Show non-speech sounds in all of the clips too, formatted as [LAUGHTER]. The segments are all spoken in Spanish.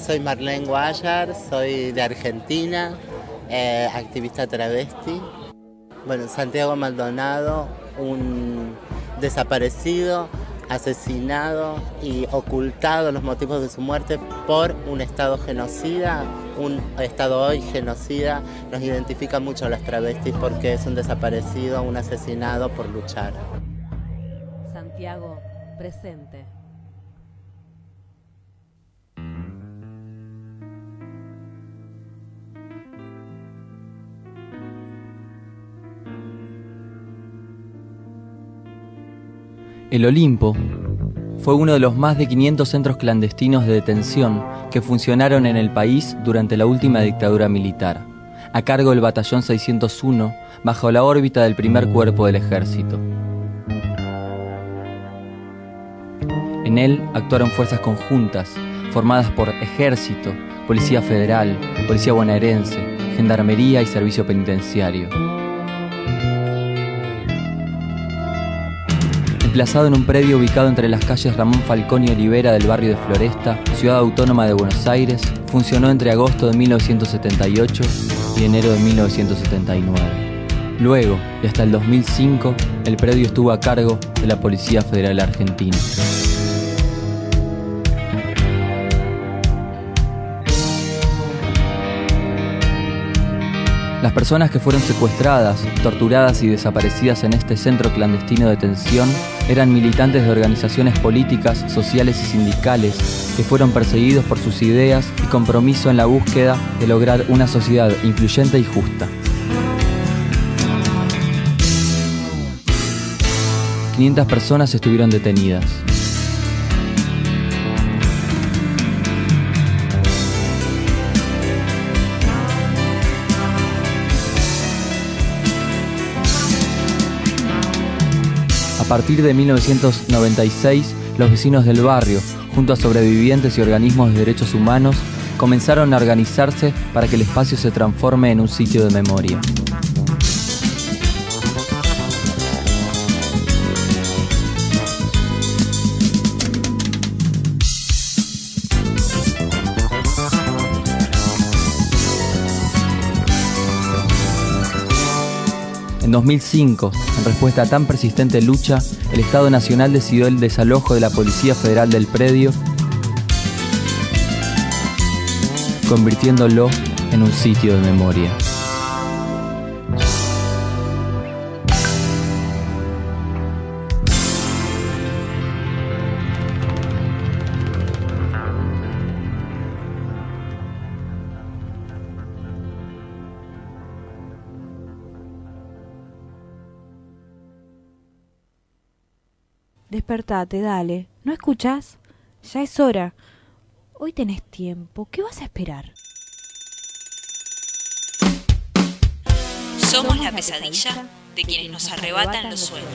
Soy Marlene Guayar, soy de Argentina, eh, activista travesti. Bueno, Santiago Maldonado, un desaparecido, asesinado y ocultado los motivos de su muerte por un Estado genocida, un Estado hoy genocida, nos identifica mucho a los travestis porque es un desaparecido, un asesinado por luchar. Santiago, presente. El Olimpo fue uno de los más de 500 centros clandestinos de detención que funcionaron en el país durante la última dictadura militar, a cargo del Batallón 601, bajo la órbita del primer cuerpo del ejército. En él actuaron fuerzas conjuntas, formadas por Ejército, Policía Federal, Policía Bonaerense, Gendarmería y Servicio Penitenciario. Emplazado en un predio ubicado entre las calles Ramón Falcón y Olivera del barrio de Floresta, ciudad autónoma de Buenos Aires, funcionó entre agosto de 1978 y enero de 1979. Luego, y hasta el 2005, el predio estuvo a cargo de la Policía Federal Argentina. Las personas que fueron secuestradas, torturadas y desaparecidas en este centro clandestino de detención eran militantes de organizaciones políticas, sociales y sindicales que fueron perseguidos por sus ideas y compromiso en la búsqueda de lograr una sociedad incluyente y justa. 500 personas estuvieron detenidas. Partir de 1996, los vecinos del barrio, junto a sobrevivientes y organismos de derechos humanos, comenzaron a organizarse para que el espacio se transforme en un sitio de memoria. En 2005, en respuesta a tan persistente lucha, el Estado Nacional decidió el desalojo de la Policía Federal del predio, convirtiéndolo en un sitio de memoria. Despertate, dale. ¿No escuchas? Ya es hora. Hoy tenés tiempo. ¿Qué vas a esperar? Somos la pesadilla de quienes nos arrebatan los sueños.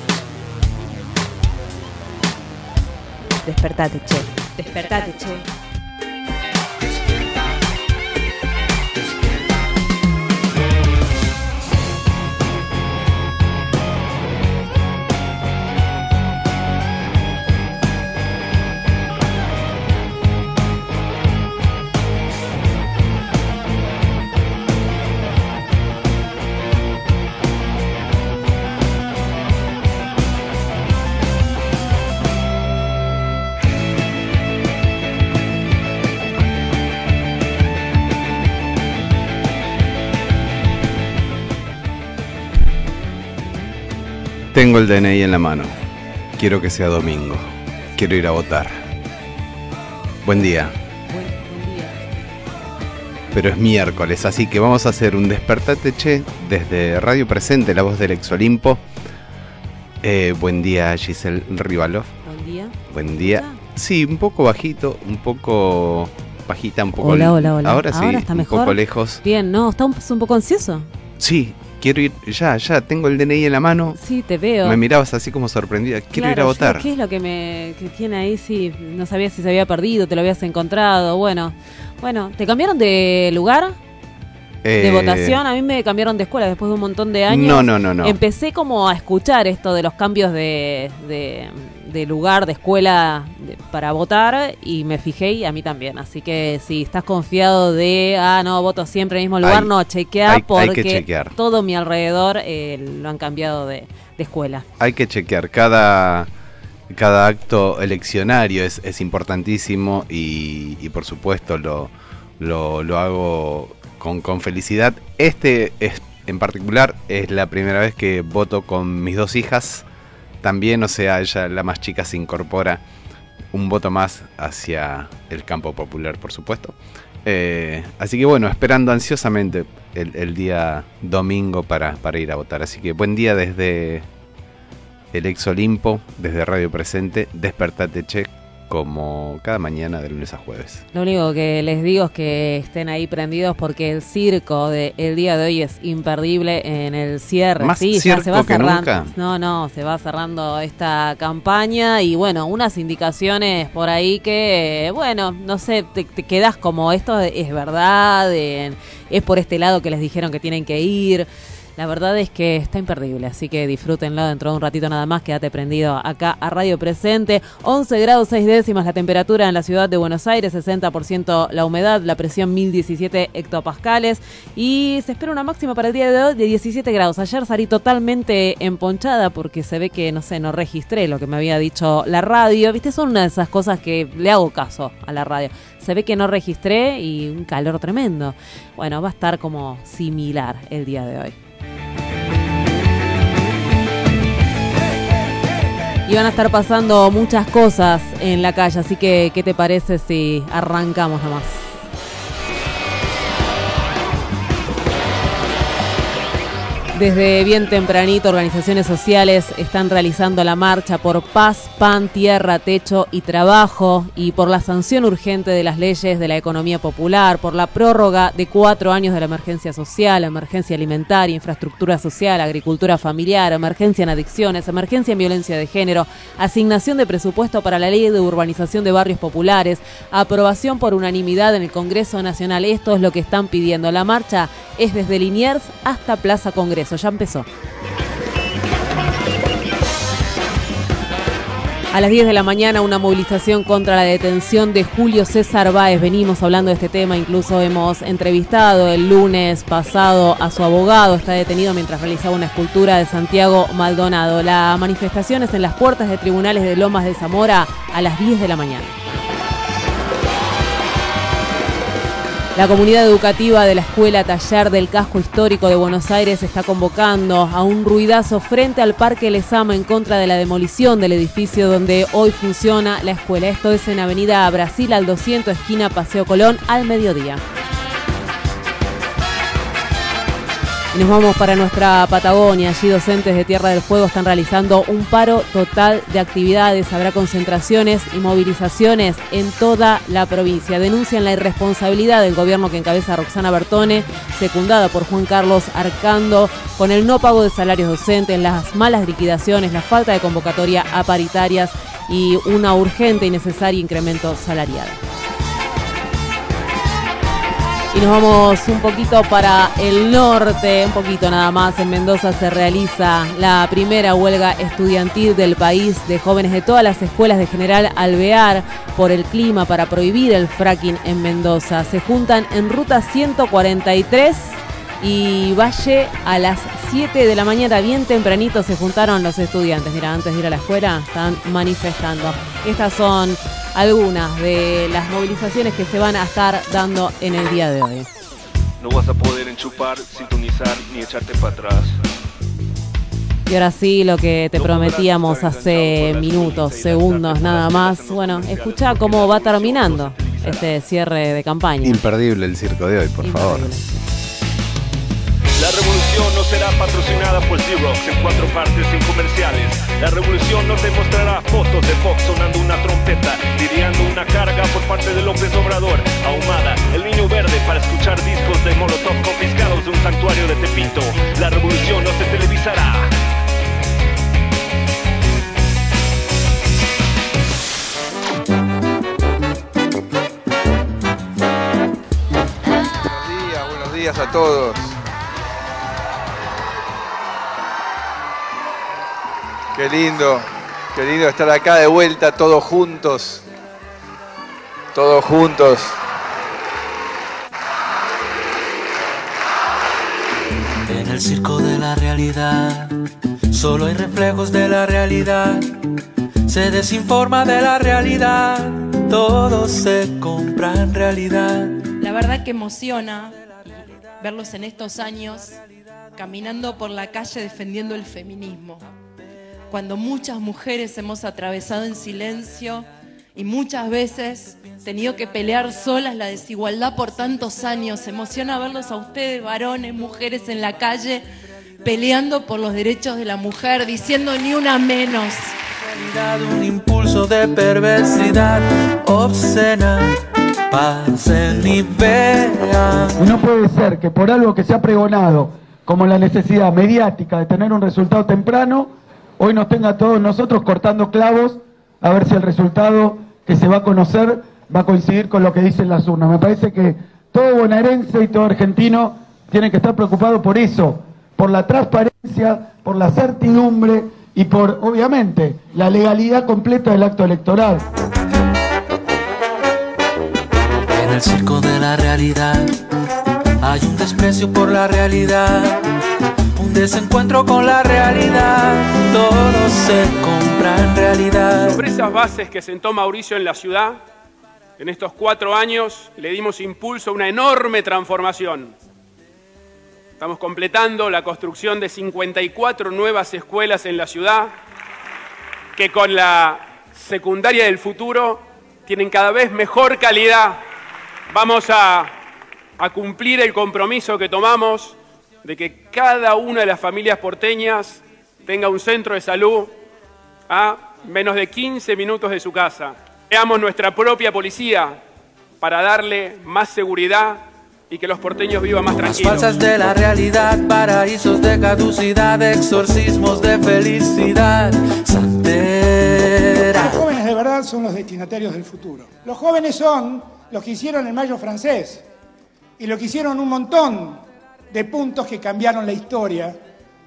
Despertate, che. Despertate, che. Tengo el DNI en la mano. Quiero que sea domingo. Quiero ir a votar. Buen día. Buen, buen día. Pero es miércoles, así que vamos a hacer un despertate che desde Radio Presente, la voz del ex Olimpo. Eh, buen día, Giselle Rivalov. Buen día. Buen día. Sí, un poco bajito, un poco bajita, un poco. Hola, hola, hola. Ahora sí, está un mejor. poco lejos. Bien, ¿no? ¿Está un, un poco ansioso? Sí, quiero ir. Ya, ya, tengo el DNI en la mano. Sí, te veo. Me mirabas así como sorprendida. Quiero ir a votar. yo, ¿Qué es lo que me que tiene ahí? Sí, no sabía si se había perdido, te lo habías encontrado. Bueno, bueno, ¿te cambiaron de lugar? De Eh, votación. A mí me cambiaron de escuela después de un montón de años. No, no, no, no. Empecé como a escuchar esto de los cambios de, de- de lugar, de escuela de- para votar y me fijé y a mí también. Así que si estás confiado de, ah, no, voto siempre en el mismo lugar, Hay- no, chequea hay- hay que porque chequear. todo mi alrededor eh, lo han cambiado de, de escuela. Hay que chequear cada, cada acto eleccionario es, es importantísimo y, y por supuesto lo, lo, lo hago con, felicidad. Este es, en particular es la primera vez que voto con mis dos hijas. También, o sea, ella, la más chica, se incorpora un voto más hacia el campo popular, por supuesto. Eh, así que bueno, esperando ansiosamente el, el día domingo para, para ir a votar. Así que buen día desde el ex Olimpo, desde Radio Presente, despertate che, como cada mañana de lunes a jueves. Lo único que les digo es que estén ahí prendidos porque el circo del día de hoy es imperdible en el cierre. Más sí, ya circo se va que cerrando. nunca. No, no, se va cerrando esta campaña y bueno, unas indicaciones por ahí que, bueno, no sé, te, te quedas como esto es verdad, en- es por este lado que les dijeron que tienen que ir. La verdad es que está imperdible, así que disfrútenlo dentro de un ratito nada más. Quédate prendido acá a Radio Presente. 11 grados 6 décimas la temperatura en la ciudad de Buenos Aires, 60% la humedad, la presión 1017 hectopascales y se espera una máxima para el día de hoy de 17 grados. Ayer salí totalmente emponchada porque se ve que, no sé, no registré lo que me había dicho la radio. Viste, son una de esas cosas que le hago caso a la radio. Se ve que no registré y un calor tremendo. Bueno, va a estar como similar el día de hoy. Y van a estar pasando muchas cosas en la calle, así que ¿qué te parece si arrancamos nomás? Desde bien tempranito, organizaciones sociales están realizando la marcha por paz, pan, tierra, techo y trabajo y por la sanción urgente de las leyes de la economía popular, por la prórroga de cuatro años de la emergencia social, emergencia alimentaria, infraestructura social, agricultura familiar, emergencia en adicciones, emergencia en violencia de género, asignación de presupuesto para la ley de urbanización de barrios populares, aprobación por unanimidad en el Congreso Nacional. Esto es lo que están pidiendo. La marcha es desde Liniers hasta Plaza Congreso. Ya empezó. A las 10 de la mañana una movilización contra la detención de Julio César Báez. Venimos hablando de este tema, incluso hemos entrevistado el lunes pasado a su abogado. Está detenido mientras realizaba una escultura de Santiago Maldonado. La manifestación es en las puertas de tribunales de Lomas de Zamora a las 10 de la mañana. La comunidad educativa de la Escuela Taller del Casco Histórico de Buenos Aires está convocando a un ruidazo frente al Parque Lesama en contra de la demolición del edificio donde hoy funciona la escuela. Esto es en Avenida Brasil al 200, esquina Paseo Colón, al mediodía. Nos vamos para nuestra Patagonia. Allí docentes de Tierra del Fuego están realizando un paro total de actividades. Habrá concentraciones y movilizaciones en toda la provincia. Denuncian la irresponsabilidad del gobierno que encabeza Roxana Bertone, secundada por Juan Carlos Arcando, con el no pago de salarios docentes, las malas liquidaciones, la falta de convocatoria a paritarias y una urgente y necesario incremento salarial. Y nos vamos un poquito para el norte, un poquito nada más. En Mendoza se realiza la primera huelga estudiantil del país de jóvenes de todas las escuelas de General Alvear por el clima para prohibir el fracking en Mendoza. Se juntan en ruta 143 y Valle a las 7 de la mañana, bien tempranito, se juntaron los estudiantes. Mira, antes de ir a la escuela, están manifestando. Estas son algunas de las movilizaciones que se van a estar dando en el día de hoy. No vas a poder enchupar, sintonizar ni echarte para atrás. Y ahora sí, lo que te prometíamos hace minutos, segundos nada más. Bueno, escucha cómo va terminando este cierre de campaña. Imperdible el circo de hoy, por favor. La revolución patrocinada por Xerox en cuatro partes sin comerciales. La revolución no te mostrará fotos de Fox sonando una trompeta, lidiando una carga por parte de López Obrador. Ahumada, el niño verde para escuchar discos de Molotov confiscados de un santuario de Tepito. La revolución no se televisará. Buenos días, buenos días a todos. Qué lindo, qué lindo estar acá de vuelta todos juntos. Todos juntos. En el circo de la realidad, solo hay reflejos de la realidad. Se desinforma de la realidad, todo se compra en realidad. La verdad que emociona verlos en estos años caminando por la calle defendiendo el feminismo. Cuando muchas mujeres hemos atravesado en silencio y muchas veces tenido que pelear solas la desigualdad por tantos años. Emociona verlos a ustedes, varones, mujeres en la calle, peleando por los derechos de la mujer, diciendo ni una menos. Un impulso de perversidad obscena. Pasen y vean. Y no puede ser que por algo que se ha pregonado como la necesidad mediática de tener un resultado temprano, hoy nos tenga a todos nosotros cortando clavos a ver si el resultado que se va a conocer va a coincidir con lo que dicen las urnas. Me parece que todo bonaerense y todo argentino tiene que estar preocupado por eso, por la transparencia, por la certidumbre y por, obviamente, la legalidad completa del acto electoral. En el circo de la realidad hay un desprecio por la realidad, un desencuentro con la realidad, todo se compra en realidad. Sobre esas bases que sentó Mauricio en la ciudad, en estos cuatro años le dimos impulso a una enorme transformación. Estamos completando la construcción de 54 nuevas escuelas en la ciudad, que con la secundaria del futuro tienen cada vez mejor calidad. Vamos a, a cumplir el compromiso que tomamos de que cada una de las familias porteñas tenga un centro de salud a menos de 15 minutos de su casa. Creamos nuestra propia policía para darle más seguridad y que los porteños vivan más tranquilos. Falsas de la realidad, paraísos de caducidad, exorcismos de felicidad, santera. Los jóvenes de verdad son los destinatarios del futuro. Los jóvenes son los que hicieron el Mayo francés y lo que hicieron un montón de puntos que cambiaron la historia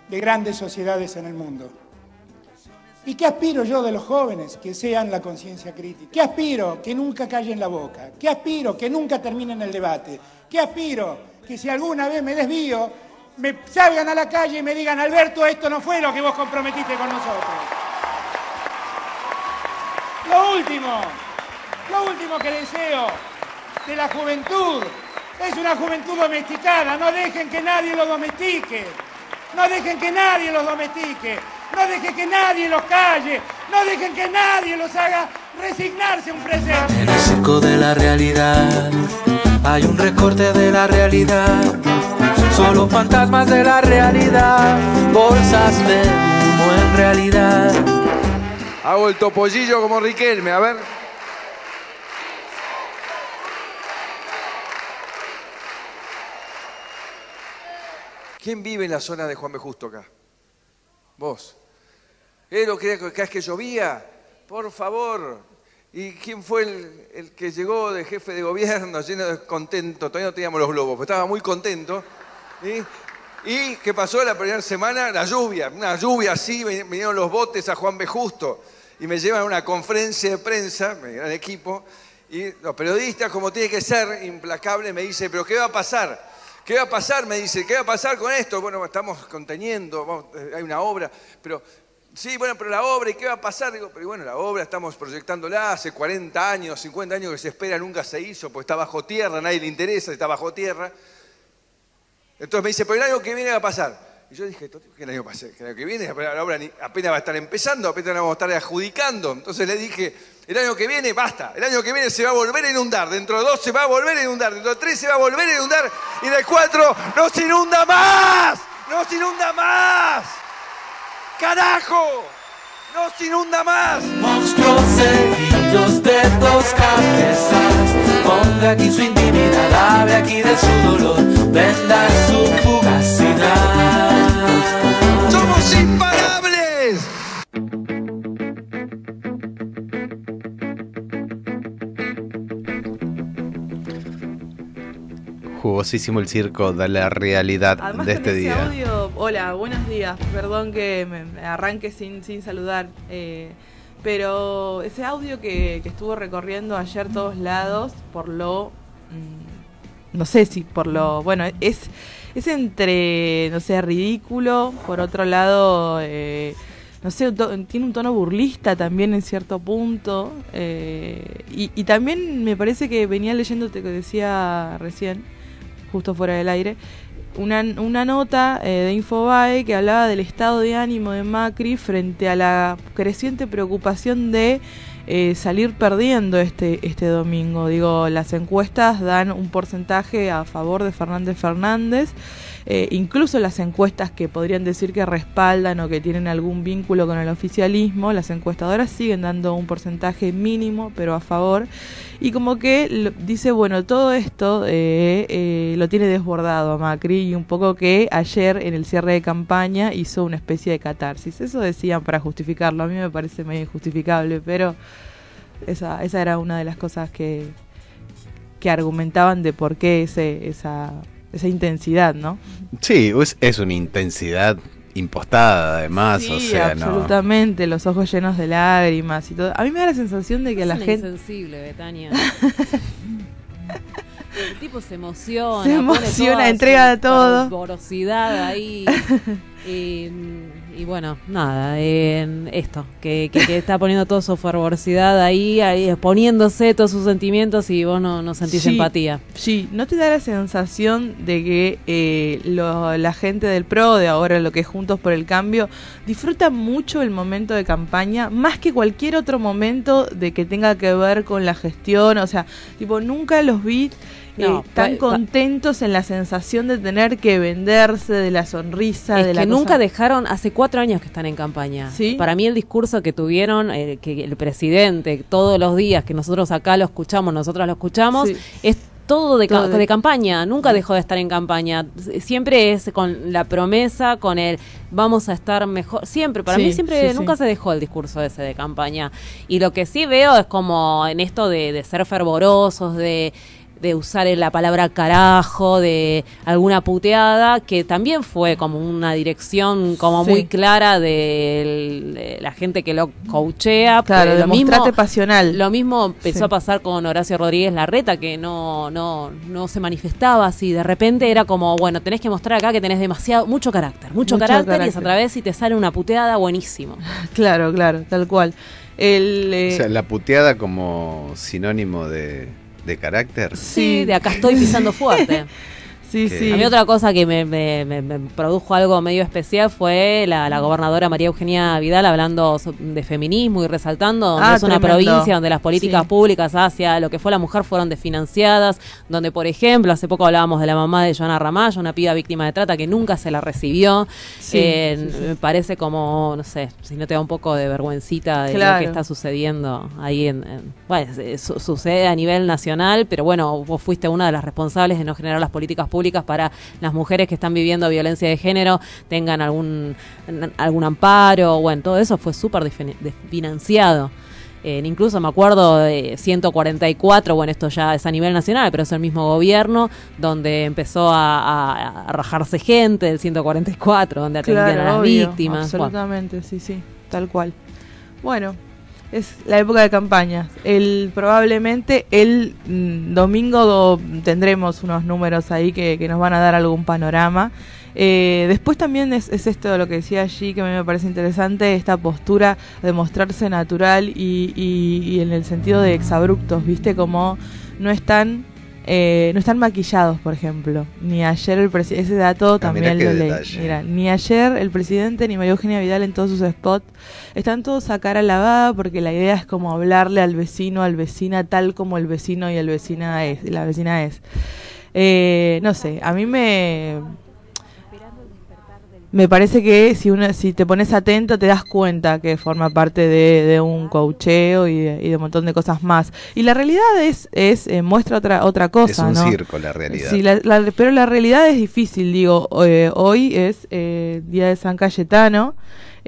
de grandes sociedades en el mundo. ¿Y qué aspiro yo de los jóvenes? Que sean la conciencia crítica. ¿Qué aspiro? Que nunca callen la boca. ¿Qué aspiro? Que nunca terminen el debate. ¿Qué aspiro? Que si alguna vez me desvío, me salgan a la calle y me digan, Alberto, esto no fue lo que vos comprometiste con nosotros. Lo último, lo último que deseo de la juventud es una juventud domesticada. No dejen que nadie los domestique. No dejen que nadie los domestique. No dejen que nadie los calle. No dejen que nadie los haga resignarse a un presente. En el circo de la realidad hay un recorte de la realidad. Solo fantasmas de la realidad. Bolsas de humo en realidad. Hago el topollillo como Riquelme, a ver. ¿Quién vive en la zona de Juan B. Justo acá? Vos. ¿Eh, lo que cada vez que llovía? Por favor. ¿Y quién fue el, que llegó de jefe de gobierno lleno de contento? Todavía no teníamos los globos, pero estaba muy contento. ¿Y, ¿Y qué pasó la primera semana? La lluvia. Una lluvia así, vinieron los botes a Juan B. Justo. Y me llevan a una conferencia de prensa, mi gran equipo, y los periodistas, como tiene que ser, implacable, me dice, ¿pero qué va a pasar? ¿Qué va a pasar? Me dice, ¿qué va a pasar con esto? Bueno, estamos conteniendo, eh, hay una obra, pero sí, bueno, pero la obra, ¿y qué va a pasar? Digo, pero bueno, la obra estamos proyectándola hace 40 años, 50 años que se espera, nunca se hizo, pues está bajo tierra, nadie le interesa, está bajo tierra. Entonces me dice, pero el año que viene va a pasar. Y yo dije, ¿qué año, pase? el año que viene? La obra apenas va a estar empezando, apenas la vamos a estar adjudicando. Entonces le dije, el año que viene, basta. El año que viene se va a volver a inundar. Dentro de dos se va a volver a inundar. Dentro de tres se va a volver a inundar. Y de cuatro no se inunda más. No se inunda más. ¡Carajo! ¡No se inunda más! Monstruos seguidos de dos cabezas. Ponga aquí su intimidad, hable aquí de su dolor, venda su fugacidad. Jugosísimo el circo de la realidad Además, de con este ese día. audio, hola, buenos días. Perdón que me, arranque sin, sin saludar. eh, pero ese audio que, que estuvo recorriendo ayer todos lados, por lo. mm, no sé si por lo. Bueno, es, es entre, no sé, ridículo. Por otro lado. eh, no sé, tiene un tono burlista también en cierto punto. eh, y, y también me parece que venía leyéndote que decía recién, justo fuera del aire, una, una nota eh, de Infobae que hablaba del estado de ánimo de Macri frente a la creciente preocupación de eh, salir perdiendo este, este domingo. Digo, las encuestas dan un porcentaje a favor de Fernández Fernández. Eh, incluso las encuestas que podrían decir que respaldan o que tienen algún vínculo con el oficialismo, las encuestadoras siguen dando un porcentaje mínimo, pero a favor. Y como que dice, bueno, todo esto eh, eh, lo tiene desbordado a Macri y un poco que ayer en el cierre de campaña hizo una especie de catarsis. Eso decían para justificarlo, a mí me parece medio injustificable, pero esa, esa era una de las cosas que, que argumentaban de por qué ese, esa, esa intensidad, ¿no? Sí, es, es una intensidad impostada además, Sí, o sea, no. absolutamente, los ojos llenos de lágrimas y todo. A mí me da la sensación de que Es la una gente... insensible, Betania. [LAUGHS] El tipo se emociona, Se pone emociona, toda entrega su todo. fervorosidad ahí. y, [LAUGHS] y bueno, nada, en esto, que, que- que está poniendo toda su fervorosidad ahí, ahí, exponiéndose todos sus sentimientos y vos no, no sentís Sí, empatía. Sí, ¿no te da la sensación de que eh, lo- la gente del PRO, de ahora lo que es Juntos por el Cambio, disfruta mucho el momento de campaña, más que cualquier otro momento de que tenga que ver con la gestión? O sea, tipo, nunca los vi eh, No, tan pa- pa- contentos en la sensación de tener que venderse, de la sonrisa, Es de la que cosa- nunca dejaron, hace cuatro años que están en campaña. Para mí el discurso que tuvieron, eh, que el presidente todos los días, que nosotros acá lo escuchamos, nosotros lo escuchamos, Sí. es todo de, Todo de- de campaña, nunca dejó de estar en campaña. Siempre es con la promesa, con el vamos a estar mejor. Siempre, para Sí, mí siempre, sí, nunca sí. se dejó el discurso ese de campaña. Y lo que sí veo es como en esto de, de ser fervorosos, de de usar la palabra carajo, de alguna puteada, que también fue como una dirección como Sí. muy clara de, de la gente que lo coachea. Claro, lo mismo, pasional. Lo mismo empezó Sí. a pasar con Horacio Rodríguez Larreta, que no, no, no se manifestaba así. De repente era como, bueno, tenés que mostrar acá que tenés demasiado, mucho carácter, mucho, Mucho carácter, y es otra vez y te sale una puteada buenísimo. [LAUGHS] Claro, claro, tal cual. El, eh, O sea, la puteada como sinónimo de, de carácter. Sí, de acá estoy pisando fuerte. [LAUGHS] Sí, sí. A mí otra cosa que me, me- me- me produjo algo medio especial fue la, la gobernadora María Eugenia Vidal hablando de feminismo y resaltando donde Ah, es una tremendo. provincia donde las políticas Sí. públicas hacia lo que fue la mujer fueron desfinanciadas, donde por ejemplo hace poco hablábamos de la mamá de Joana Ramallo, una piba víctima de trata que nunca se la recibió. Sí, Eh, sí, sí. Me parece como, no sé, si no te da un poco de vergüencita de lo que está sucediendo ahí en, en- bueno, su- sucede a nivel nacional, pero bueno, vos fuiste una de las responsables de no generar las políticas públicas para las mujeres que están viviendo violencia de género tengan algún algún amparo, bueno, todo eso fue súper desfinanciado. Eh, incluso me acuerdo de 144, bueno, esto ya es a nivel nacional, pero es el mismo gobierno, donde empezó a, a- a rajarse gente del 144, donde atendían Claro, a las obvio, víctimas. Bueno, Absolutamente, sí, sí, tal cual. Bueno, es la época de campañas. El, probablemente el mm, domingo tendremos unos números ahí que, que nos van a dar algún panorama. Eh, después también es, es esto lo que decía allí, que me parece interesante, esta postura de mostrarse natural y, y- y en el sentido de exabruptos, ¿viste? Como no están... eh, no están maquillados, por ejemplo. Ni ayer el presidente, ese dato Ah, también lo leí. Mira, ni ayer el presidente ni María Eugenia Vidal en todos sus spots están todos a cara lavada porque la idea es como hablarle al vecino, al vecina tal como el vecino y el vecina es, la vecina es. Eh, no sé, a mí me me parece que si uno si te pones atento te das cuenta que forma parte de, de un coacheo y de, y de un montón de cosas más. Y la realidad es es eh, muestra otra otra cosa, Es un ¿no? circo la realidad. Sí, la- la- pero la realidad es difícil, digo, eh, hoy es eh, día de San Cayetano.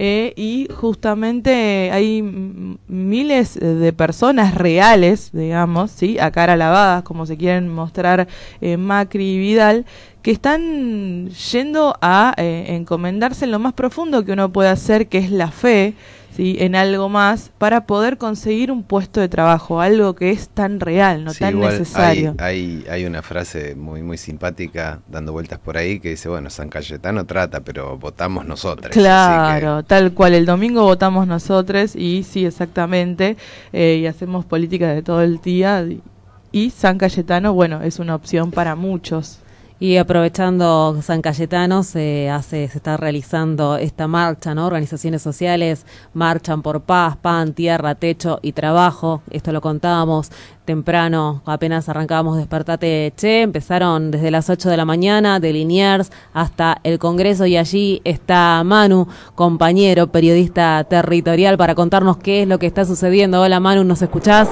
Eh, y justamente hay miles de personas reales, digamos, ¿sí? a cara lavada, como se quieren mostrar eh, Macri y Vidal, que están yendo a eh, encomendarse en lo más profundo que uno puede hacer, que es la fe, ¿sí? en algo más, para poder conseguir un puesto de trabajo, algo que es tan real, no tan necesario. Hay, hay, una frase muy, muy simpática dando vueltas por ahí que dice, bueno, San Cayetano trata, pero votamos nosotros. Claro, tal cual, el domingo votamos nosotros y sí, exactamente, eh, y hacemos política de todo el día. Y San Cayetano, bueno, es una opción para muchos. Y aprovechando San Cayetano se hace, se está realizando esta marcha, ¿no? Organizaciones sociales marchan por paz, pan, tierra, techo y trabajo. Esto lo contábamos temprano, apenas arrancábamos Despertate Che, empezaron desde las 8 de la mañana, de Liniers hasta el Congreso y allí está Manu, compañero, periodista territorial, para contarnos qué es lo que está sucediendo. Hola Manu, ¿nos escuchás?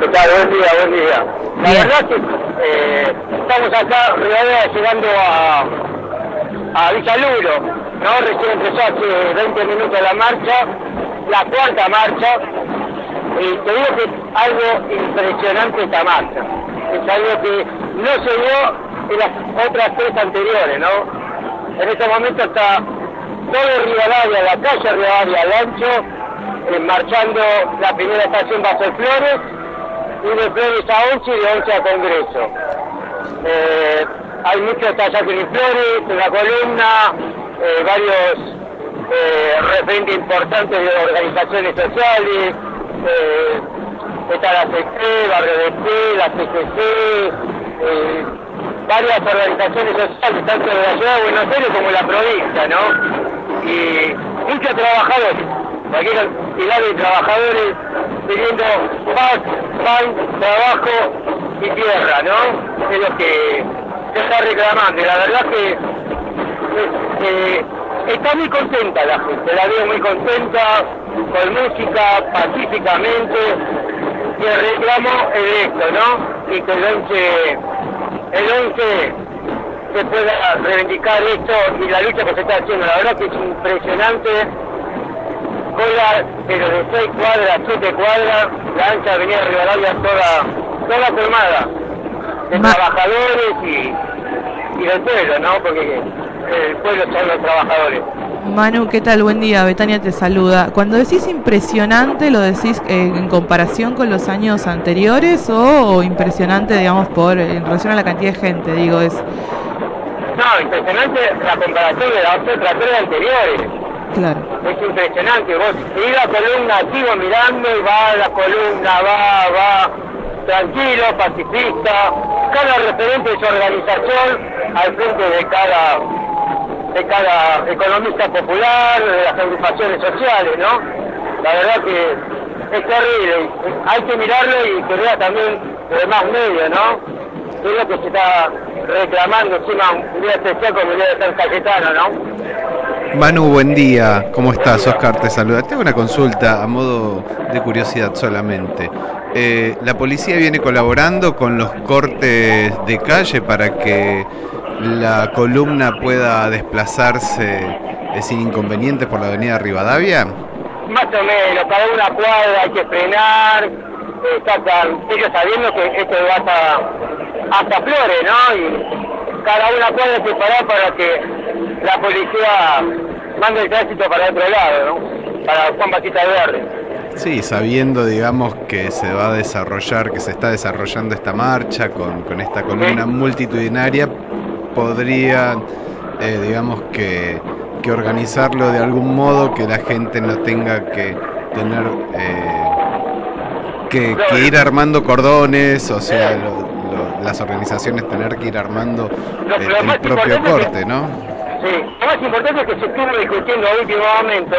¿Qué tal? Buen día, buen día. La verdad que eh, estamos acá llegando a, a Villaluro, ¿no? Recién empezó hace 20 minutos la marcha, la cuarta marcha, y te digo que es algo impresionante esta marcha. Es algo que no se vio en las otras tres anteriores, ¿no? En este momento está todo Rivadavia, la calle Rivadavia al ancho, eh, marchando la primera estación Vaso Flores, y de Flores a 11 y de 11 a Congreso. Eh, hay muchos talleres de Flores, una columna, eh, varios eh, referentes importantes de organizaciones sociales, está la CC, Barrio de la CCC, varias organizaciones sociales, tanto de la ciudad de Buenos Aires como de la provincia, ¿no? Y muchos trabajadores, cualquier cantidad de trabajadores pidiendo paz, pan, trabajo y tierra, ¿no? Es lo que se está reclamando. La verdad que eh, está muy contenta la gente, la veo muy contenta, con música, pacíficamente, y el reclamo es esto, ¿no? Y que el 11, el 11 se pueda reivindicar esto y la lucha que se está haciendo. La verdad que es impresionante cola, pero de 6 cuadras, 7 cuadras, la ancha Avenida Rivadavia toda, toda formada de trabajadores y, y del pueblo, ¿no? Porque el pueblo son los trabajadores. Manu, ¿qué tal? Buen día. Betania te saluda. Cuando decís impresionante, ¿lo decís eh, en comparación con los años anteriores o, impresionante, digamos, por en relación a la cantidad de gente? Digo, es... No, impresionante la comparación de las otras tres anteriores. Es impresionante. Vos y la columna sigo mirando y va la columna, va, va, tranquilo, pacifista. Cada referente de su organización al frente de cada de cada economista popular, de las agrupaciones sociales, ¿no? La verdad que es terrible. Hay que mirarlo y que vea también los demás medios, ¿no? Es lo que se está reclamando encima un día especial como el día de San Cayetano, ¿no? Manu, buen día. ¿Cómo estás? Oscar te saluda. Tengo una consulta a modo de curiosidad solamente. Eh, ¿La policía viene colaborando con los cortes de calle para que la columna pueda desplazarse eh, sin inconvenientes por la avenida Rivadavia? Más o menos, para una cuadra hay que frenar, eh, ellos sabiendo que esto va hasta, hasta Flores, ¿no? Y cada una cuadra se para para que la policía mande el tránsito para otro lado, ¿no? Para Juan Batista Verde. Sí, sabiendo, digamos, que se va a desarrollar, que se está desarrollando esta marcha con, con esta columna multitudinaria, podría, eh, digamos, que, que, organizarlo de algún modo que la gente no tenga que tener eh, que, que, ir armando cordones, o sea, lo, lo, las organizaciones tener que ir armando el propio corte, ¿no? Sí, lo más importante es que se estuvo discutiendo a último momento,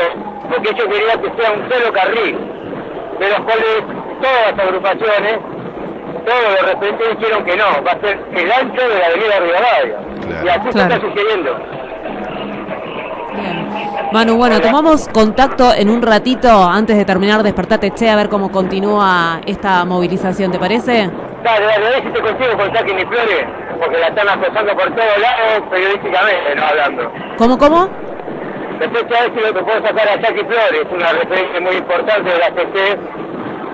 porque yo quería que sea un solo carril, de los cuales todas las agrupaciones todos de repente dijeron que no, va a ser el ancho de la avenida Rivadavia. Claro. Y así claro. se está sucediendo. Bien. Manu, bueno, tomamos contacto en un ratito antes de terminar Despertate Che a ver cómo continúa esta movilización, ¿te parece? Dale, dale, a ver si te consigo con ni Flores, porque la están acosando por todos lados periodísticamente, no hablando. ¿Cómo, cómo? Respecto a esto, lo que puedo sacar a Jackie Flores, una referencia muy importante de la CC,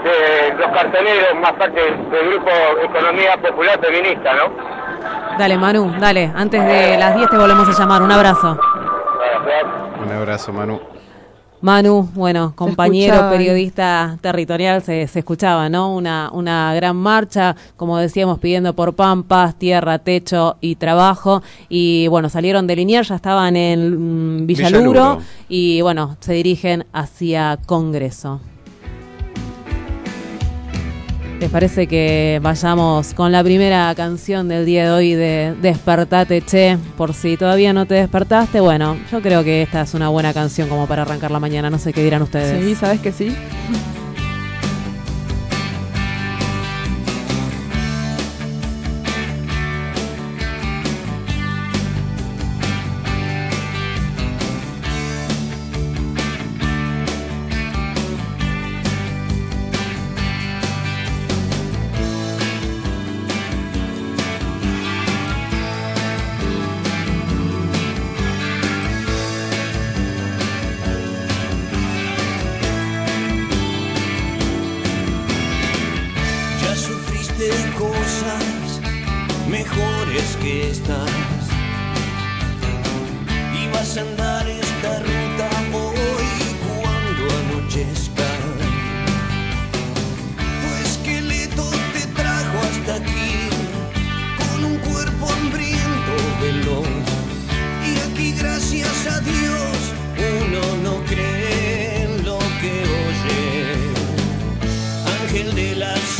de los cartoneros, más parte del grupo Economía Popular Feminista, ¿no? Dale, Manu, dale. Antes de las 10 te volvemos a llamar. Un abrazo. Un abrazo, Manu. Manu, bueno, compañero periodista territorial, se, se escuchaba, ¿no? Una, una gran marcha, como decíamos, pidiendo por pampas, tierra, techo y trabajo. Y bueno, salieron de Liniers, ya estaban en mm, Villaluro, Villaluro. y bueno, se dirigen hacia Congreso. ¿Les parece que vayamos con la primera canción del día de hoy de Despertate Che? Por si todavía no te despertaste, bueno, yo creo que esta es una buena canción como para arrancar la mañana, no sé qué dirán ustedes. Sí, ¿sabes que sí?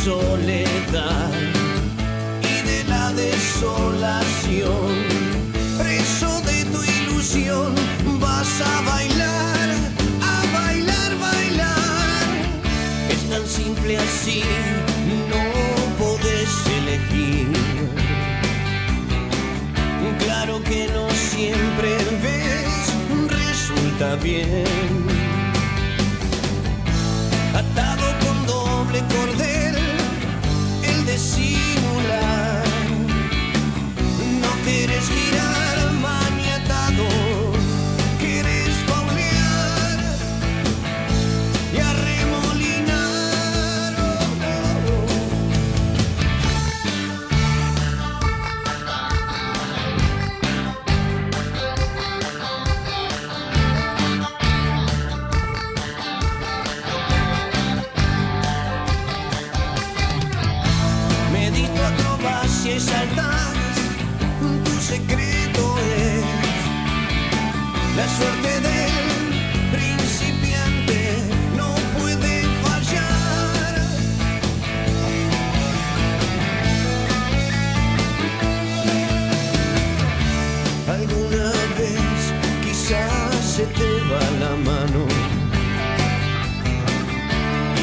Soledad y de la desolación, preso de tu ilusión, vas a bailar, a bailar, bailar. Es tan simple así, no podés elegir. Claro que no siempre ves, resulta bien atado con doble cordel, el de simular. No quieres girar te va la mano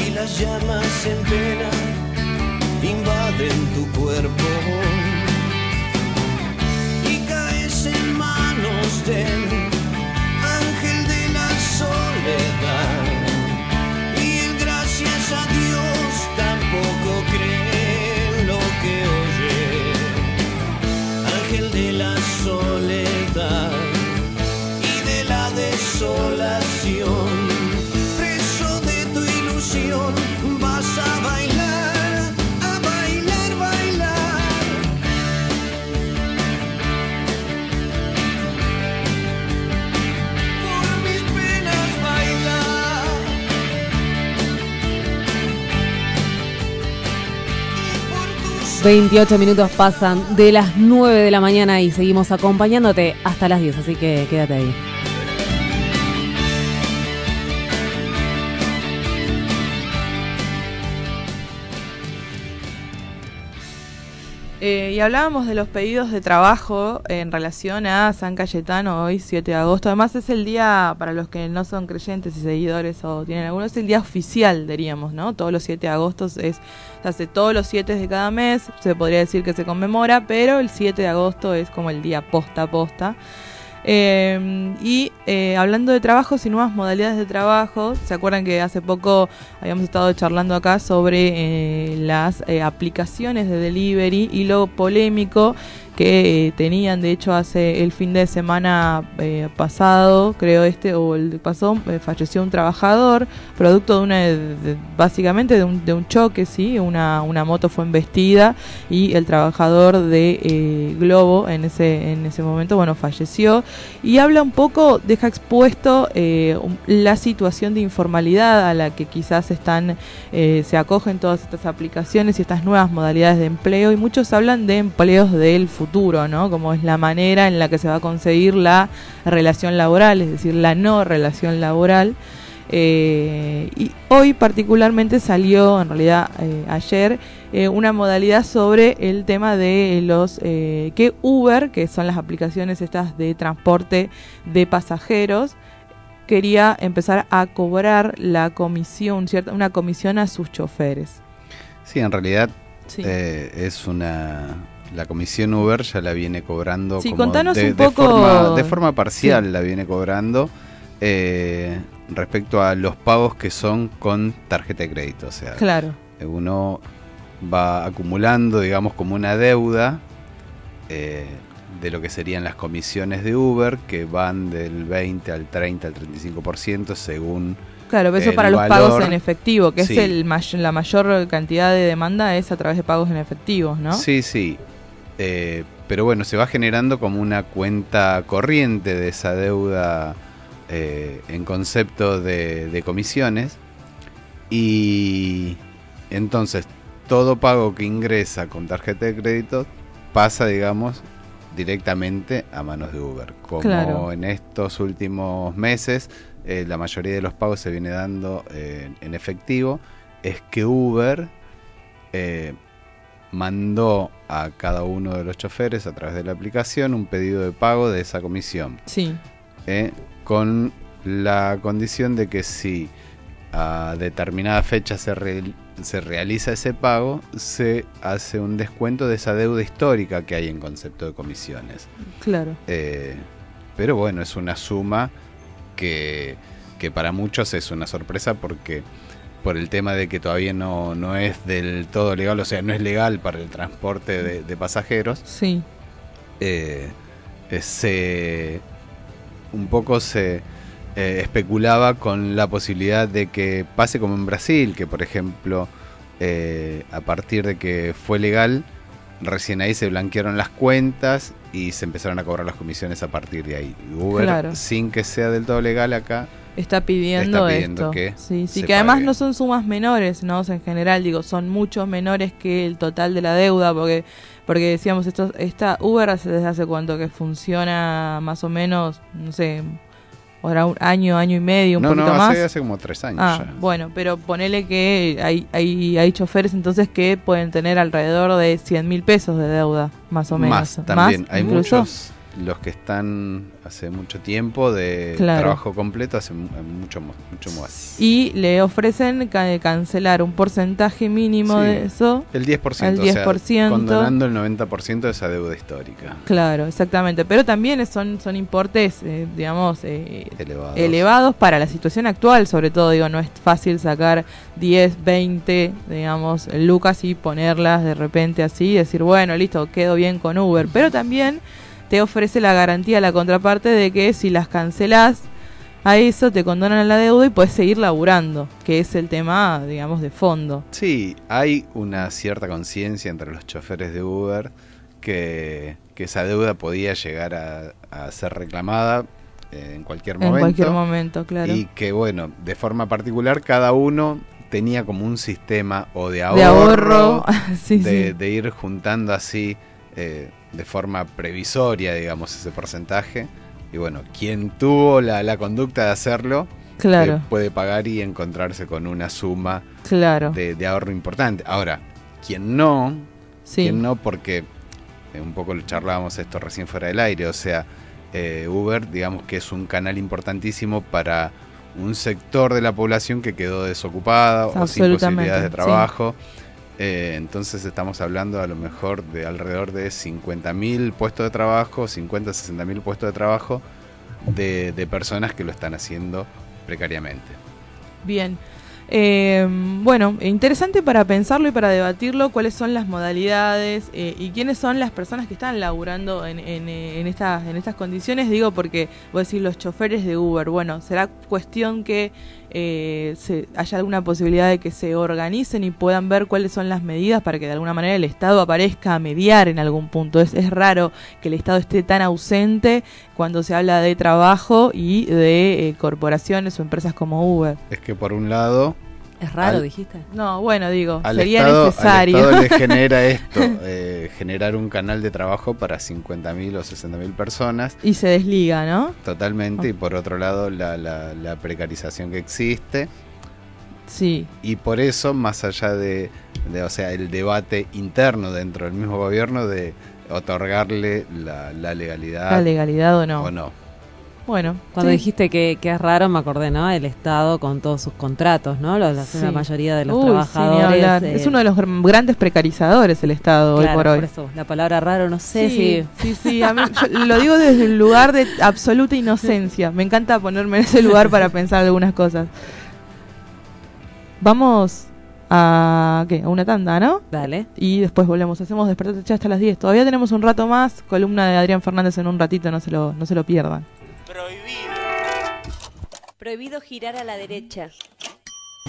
y las llamas en pena invaden tu cuerpo y caes en manos del 28 minutos pasan de las 9 de la mañana y seguimos acompañándote hasta las 10, así que quédate ahí. Y hablábamos de los pedidos de trabajo en relación a San Cayetano hoy, 7 de agosto. Además es el día, para los que no son creyentes y seguidores o tienen alguno, es el día oficial, diríamos, ¿no? Todos los 7 de agosto es, se hace todos los 7 de cada mes, se podría decir que se conmemora, pero el 7 de agosto es como el día posta posta. Eh, y eh, hablando de trabajos y nuevas modalidades de trabajo, ¿se acuerdan que hace poco habíamos estado charlando acá sobre eh, las eh, aplicaciones de delivery y lo polémico que eh, tenían, de hecho, hace el fin de semana eh, pasado, creo este, o el pasado, eh, falleció un trabajador, producto de una, de- básicamente de un, de un choque, sí, una, una moto fue embestida y el trabajador de Globo en ese, en ese momento, bueno, falleció. Y habla un poco, deja expuesto la situación de informalidad a la que quizás están, se acogen todas estas aplicaciones y estas nuevas modalidades de empleo y muchos hablan de empleos del futuro, ¿no? Como es la manera en la que se va a conseguir la relación laboral, es decir, la no relación laboral. Eh, y hoy particularmente salió, en realidad eh, ayer, eh, una modalidad sobre el tema de los que Uber, que son las aplicaciones estas de transporte de pasajeros, quería empezar a cobrar la comisión, cierta, una comisión a sus choferes. Sí, en realidad Sí. es una... La comisión Uber ya la viene cobrando Sí, como contanos de, un de poco- forma, de forma parcial Sí. la viene cobrando eh, respecto a los pagos que son con tarjeta de crédito. O sea, Claro. uno va acumulando, digamos, como una deuda eh, de lo que serían las comisiones de Uber, que van del 20 al 30 al 35% según... Claro, pero eso para los pagos en efectivo, que Sí. es el may- la mayor cantidad de demanda es a través de pagos en efectivos, ¿no? Sí, sí. Eh, pero bueno, se va generando como una cuenta corriente de esa deuda eh, en concepto de, de comisiones. Y entonces todo pago que ingresa con tarjeta de crédito pasa, digamos, directamente a manos de Uber. Como Claro. en estos últimos meses eh, la mayoría de los pagos se viene dando eh, en efectivo, es que Uber eh, mandó a cada uno de los choferes a través de la aplicación un pedido de pago de esa comisión. Sí. Eh, con la condición de que si a determinada fecha se, re- se realiza ese pago, se hace un descuento de esa deuda histórica que hay en concepto de comisiones. Claro. Eh, pero bueno, es una suma que, que para muchos es una sorpresa porque por el tema de que todavía no, no es del todo legal, o sea, no es legal para el transporte de, de pasajeros. Sí. eh, se un poco se eh, especulaba con la posibilidad de que pase como en Brasil, que por ejemplo, eh, a partir de que fue legal, recién ahí se blanquearon las cuentas y se empezaron a cobrar las comisiones a partir de ahí. Uber, Claro. sin que sea del todo legal acá, Está pidiendo, Está pidiendo esto. que sí, sí, que además no son sumas menores, ¿no? O sea, en general, digo, son muchos menores que el total de la deuda, porque porque decíamos, esto, esta Uber hace, desde hace cuánto que funciona más o menos, no sé, ahora un año, año y medio, un no, poquito no, más. hace, como tres años Ah, ya. bueno, pero ponele que hay, hay, hay choferes entonces que pueden tener alrededor de 100 mil pesos de deuda, más o menos. Más también. Hay incluso? muchos, los que están hace mucho tiempo de Claro. trabajo completo, hace mu- mucho, mucho más. Y le ofrecen ca- cancelar un porcentaje mínimo Sí, de eso. El 10%, El o sea, 10%. condonando el 90% de esa deuda histórica. Claro, exactamente. Pero también son, son importes, eh, digamos, eh, Elevados. elevados para la situación actual, sobre todo, digo, no es fácil sacar 10, 20, digamos, lucas y ponerlas de repente así y decir, bueno, listo, quedo bien con Uber. Pero también te ofrece la garantía, la contraparte de que si las cancelas a eso, te condonan la deuda y puedes seguir laburando, que es el tema, digamos, de fondo. Sí, hay una cierta conciencia entre los choferes de Uber que, que esa deuda podía llegar a, a ser reclamada eh, en cualquier En momento. cualquier momento, claro. Y que, bueno, de forma particular, cada uno tenía como un sistema o de ahorro, De ahorro, [LAUGHS] sí, de, sí. de ir juntando así eh, de forma previsoria, digamos, ese porcentaje. Y bueno, quien tuvo la, la conducta de hacerlo, Claro. eh, puede pagar y encontrarse con una suma Claro. de, de ahorro importante. Ahora, quien no, Sí. quien no, porque eh, un poco lo charlábamos esto recién fuera del aire, o sea, eh, Uber, digamos que es un canal importantísimo para un sector de la población que quedó desocupada o sin posibilidades de sí. Eh, entonces estamos hablando a lo mejor de alrededor de 50.000 puestos de trabajo, 50, 60.000 puestos de trabajo de, de personas que lo están haciendo precariamente. Bien. Eh, bueno, interesante para pensarlo y para debatirlo cuáles son las modalidades eh, y quiénes son las personas que están laburando en, eh, estas, en estas condiciones. Digo porque, voy a decir, los choferes de Uber, bueno, será cuestión que eh, se, haya alguna posibilidad de que se organicen y puedan ver cuáles son las medidas para que de alguna manera el Estado aparezca a mediar en algún punto. Es, es raro que el Estado esté tan ausente cuando se habla de trabajo y de eh, corporaciones o empresas como Uber. Es que por un lado... Es raro, Al- dijiste. No, bueno, digo, Al sería Estado, necesario. Al Estado le [LAUGHS] genera esto, eh, generar un canal de trabajo para 50.000 o 60.000 personas. y se desliga, ¿no? Totalmente, y por otro lado la, la- la precarización que existe. Sí. Y por eso, más allá de, de, o sea, el debate interno dentro del mismo gobierno de otorgarle la, la legalidad. La legalidad o no. O no. Bueno. Cuando sí. dijiste que, que es raro, me acordé, ¿no? El Estado con todos sus contratos, ¿no? Los, la Sí. mayoría de los Uy, sí, ni trabajadores. hablar. eh, Es uno de los gr- grandes precarizadores el Estado claro, hoy por hoy. eso, la palabra raro, no sé Sí, si... sí, sí, a mí- yo lo digo desde el lugar de absoluta inocencia. Me encanta ponerme en ese lugar para pensar algunas cosas. Vamos a, ¿qué? a una tanda, ¿no? Dale. Y después volvemos. Hacemos Despertate Ya hasta las 10. Todavía tenemos un rato más. Columna de Adrián Fernández en un ratito, no se lo, no se lo pierdan. Prohibido girar a la derecha.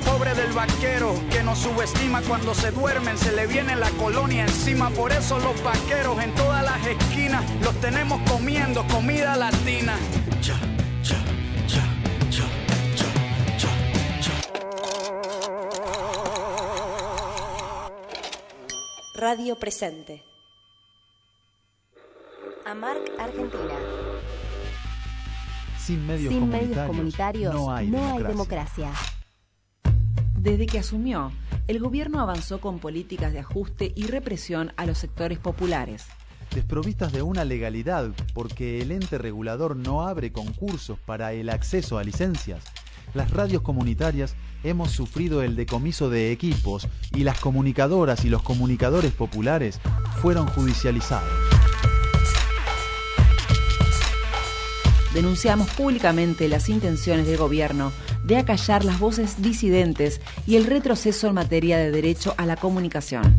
Pobre del vaquero que nos subestima cuando se duermen, se le viene la colonia encima. Por eso los vaqueros en todas las esquinas los tenemos comiendo comida latina. Cha, cha, Radio Presente. Amarc Argentina. Sin medios, Sin comunitarios, medios comunitarios no hay democracia. democracia. Desde que asumió, el gobierno avanzó con políticas de ajuste y represión a los sectores populares. Desprovistas de una legalidad porque el ente regulador no abre concursos para el acceso a licencias, las radios comunitarias hemos sufrido el decomiso de equipos y las comunicadoras y los comunicadores populares fueron judicializados. Denunciamos públicamente las intenciones del gobierno de acallar las voces disidentes y el retroceso en materia de derecho a la comunicación.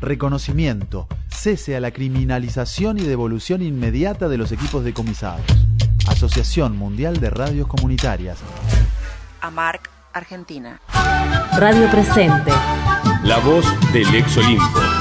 Reconocimiento, cese a la criminalización y devolución inmediata de los equipos decomisados. Asociación Mundial de Radios Comunitarias. Amarc Argentina. Radio Presente. La voz del ex Olimpo.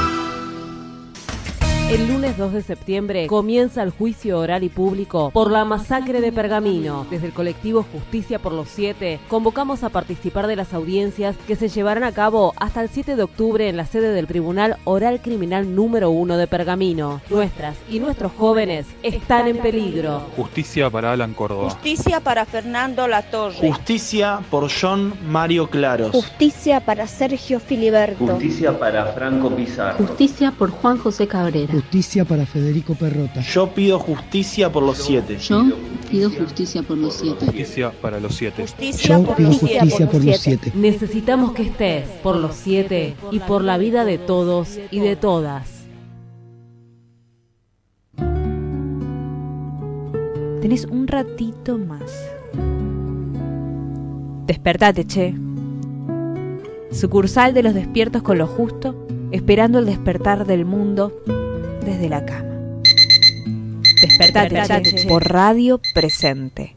El lunes 2 de septiembre comienza el juicio oral y público por la masacre de Pergamino. Desde el colectivo Justicia por los Siete convocamos a participar de las audiencias que se llevarán a cabo hasta el 7 de octubre en la sede del Tribunal Oral Criminal número 1 de Pergamino. Nuestras y nuestros jóvenes están en peligro. Justicia para Alan Córdoba. Justicia para Fernando Latorre. Justicia por John Mario Claros. Justicia para Sergio Filiberto. Justicia para Franco Pizarro. Justicia por Juan José Cabrera. Justicia para Federico Perrota. Yo pido justicia por los siete. Yo pido justicia por los siete. Justicia para los siete. Yo pido justicia por los siete. Necesitamos que estés por los siete y por la vida de todos y de todas. Tenés un ratito más. Despertate, che. Sucursal de los despiertos con lo justo, esperando el despertar del mundo desde la cama. Despertate, Despertate, che, por Radio Presente.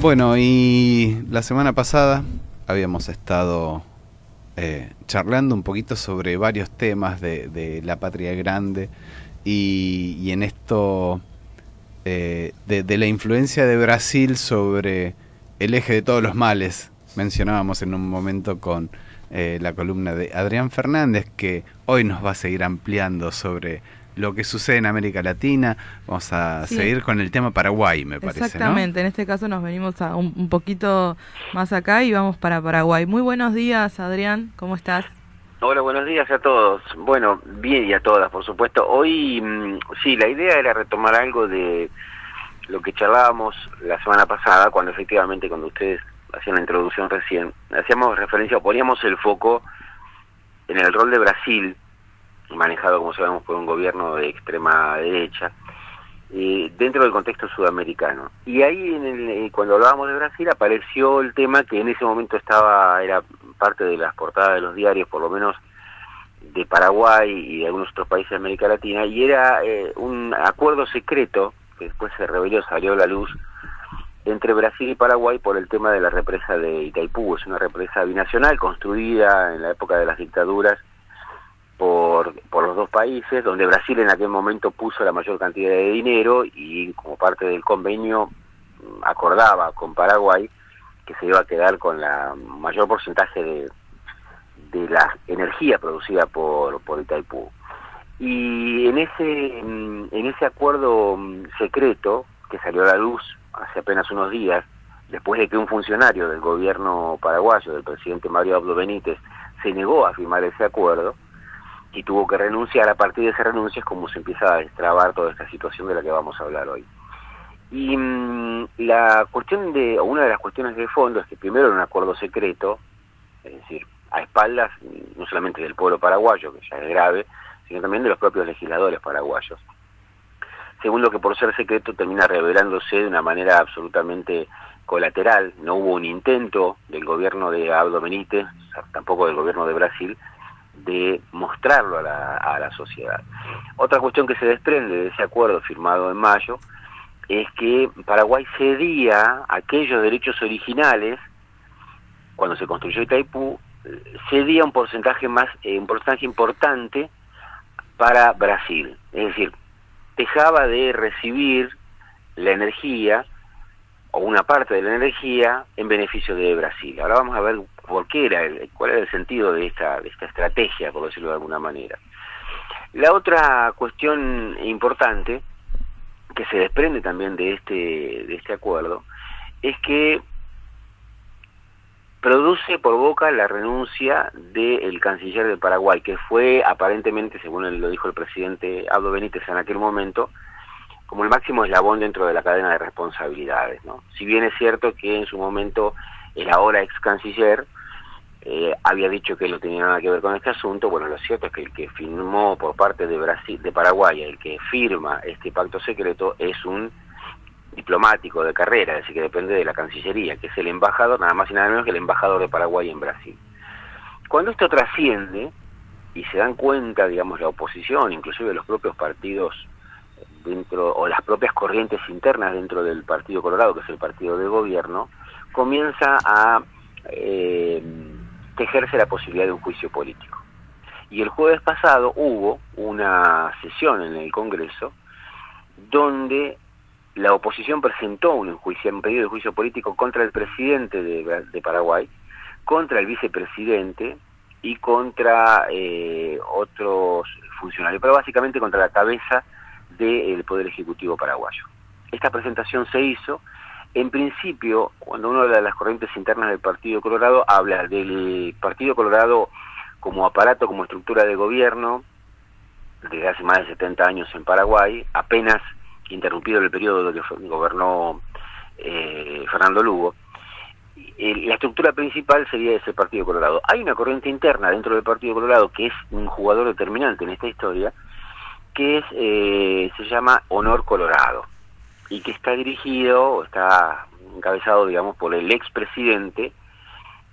Bueno, y la semana pasada habíamos estado eh, charlando un poquito sobre varios temas de, de la patria grande y, y en esto eh, de, de la influencia de Brasil sobre el eje de todos los males. Mencionábamos en un momento con eh, la columna de Adrián Fernández que hoy nos va a seguir ampliando sobre lo que sucede en América Latina. Vamos a Sí. seguir con el tema Paraguay, me parece. ¿no? Exactamente, en este caso nos venimos a un, un poquito más acá y vamos para Paraguay. Muy buenos días, Adrián, ¿cómo estás? Hola, buenos días a todos. Bueno, bien y a todas, por supuesto. Hoy, mm, sí, la idea era retomar algo de lo que charlábamos la semana pasada, cuando efectivamente, cuando ustedes hacían la introducción recién, hacíamos referencia o poníamos el foco en el rol de Brasil, manejado como sabemos por un gobierno de extrema derecha, eh, dentro del contexto sudamericano. Y ahí, en el, eh, cuando hablábamos de Brasil, apareció el tema que en ese momento estaba, era parte de las portadas de los diarios, por lo menos de Paraguay y de algunos otros países de América Latina, y era eh, un acuerdo secreto, que después se reveló, salió a la luz, entre Brasil y Paraguay por el tema de la represa de Itaipú. Es una represa binacional construida en la época de las dictaduras por, por los dos países, donde Brasil en aquel momento puso la mayor cantidad de dinero y como parte del convenio acordaba con Paraguay que se iba a quedar con la mayor porcentaje de, de la energía producida por, por Itaipú. Y en ese, mm, en ese acuerdo mm, secreto que salió a la luz hace apenas unos días, después de que un funcionario del gobierno paraguayo, del presidente Mario Abdo Benítez, se negó a firmar ese acuerdo y tuvo que renunciar, a partir de esa renuncia es como se empieza a destrabar toda esta situación de la que vamos a hablar hoy. Y mm, la cuestión de, una de las cuestiones de fondo es que primero era un acuerdo secreto, es decir, a espaldas no solamente del pueblo paraguayo, que ya es grave, sino también de los propios legisladores paraguayos. Segundo, que por ser secreto termina revelándose de una manera absolutamente colateral. No hubo un intento del gobierno de Abdo Benítez, tampoco del gobierno de Brasil, de mostrarlo a la, a la sociedad. Otra cuestión que se desprende de ese acuerdo firmado en mayo es que Paraguay cedía aquellos derechos originales, cuando se construyó Itaipú, cedía un porcentaje más, eh, un porcentaje importante para Brasil. Es decir, dejaba de recibir la energía o una parte de la energía en beneficio de Brasil. Ahora vamos a ver por qué era, cuál era el sentido de esta, de esta estrategia, por decirlo de alguna manera. La otra cuestión importante que se desprende también de este, de este acuerdo es que produce por boca la renuncia del canciller de Paraguay, que fue aparentemente, según lo dijo el presidente Abdo Benítez en aquel momento, como el máximo eslabón dentro de la cadena de responsabilidades. ¿no? Si bien es cierto que en su momento el ahora ex canciller eh, había dicho que no tenía nada que ver con este asunto, bueno, lo cierto es que el que firmó por parte de Brasil, de Paraguay, el que firma este pacto secreto es un diplomático de carrera, es decir, que depende de la Cancillería, que es el embajador, nada más y nada menos que el embajador de Paraguay en Brasil. Cuando esto trasciende y se dan cuenta, digamos, la oposición, inclusive los propios partidos dentro, o las propias corrientes internas dentro del Partido Colorado, que es el partido de gobierno, comienza a eh, tejerse la posibilidad de un juicio político. Y el jueves pasado hubo una sesión en el Congreso donde la oposición presentó un, un pedido de juicio político contra el presidente de, de Paraguay, contra el vicepresidente y contra eh, otros funcionarios, pero básicamente contra la cabeza del Poder Ejecutivo paraguayo. Esta presentación se hizo, en principio, cuando uno habla de las corrientes internas del Partido Colorado, habla del Partido Colorado como aparato, como estructura de gobierno, desde hace más de 70 años en Paraguay, apenas interrumpido el periodo que gobernó eh, Fernando Lugo, la estructura principal sería ese Partido Colorado. Hay una corriente interna dentro del Partido Colorado que es un jugador determinante en esta historia, que es eh, se llama Honor Colorado y que está dirigido está encabezado, digamos, por el expresidente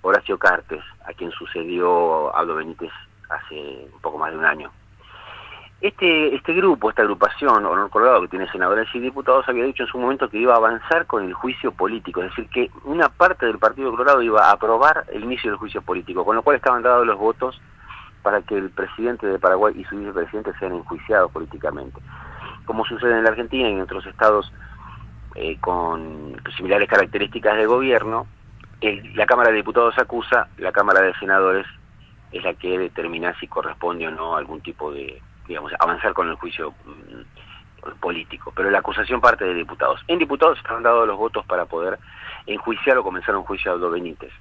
Horacio Cartes, a quien sucedió Aldo Benítez hace un poco más de un año. Este, este grupo, esta agrupación, Honor Colorado, que tiene senadores y diputados, había dicho en su momento que iba a avanzar con el juicio político, es decir, que una parte del Partido Colorado iba a aprobar el inicio del juicio político, con lo cual estaban dados los votos para que el presidente de Paraguay y su vicepresidente sean enjuiciados políticamente. Como sucede en la Argentina y en otros estados eh, con similares características de gobierno, la Cámara de Diputados acusa, la Cámara de Senadores es la que determina si corresponde o no algún tipo de digamos, avanzar con el juicio mm, político, pero la acusación parte de diputados. En diputados están dados los votos para poder enjuiciar o comenzar un juicio a Aldo Benítez.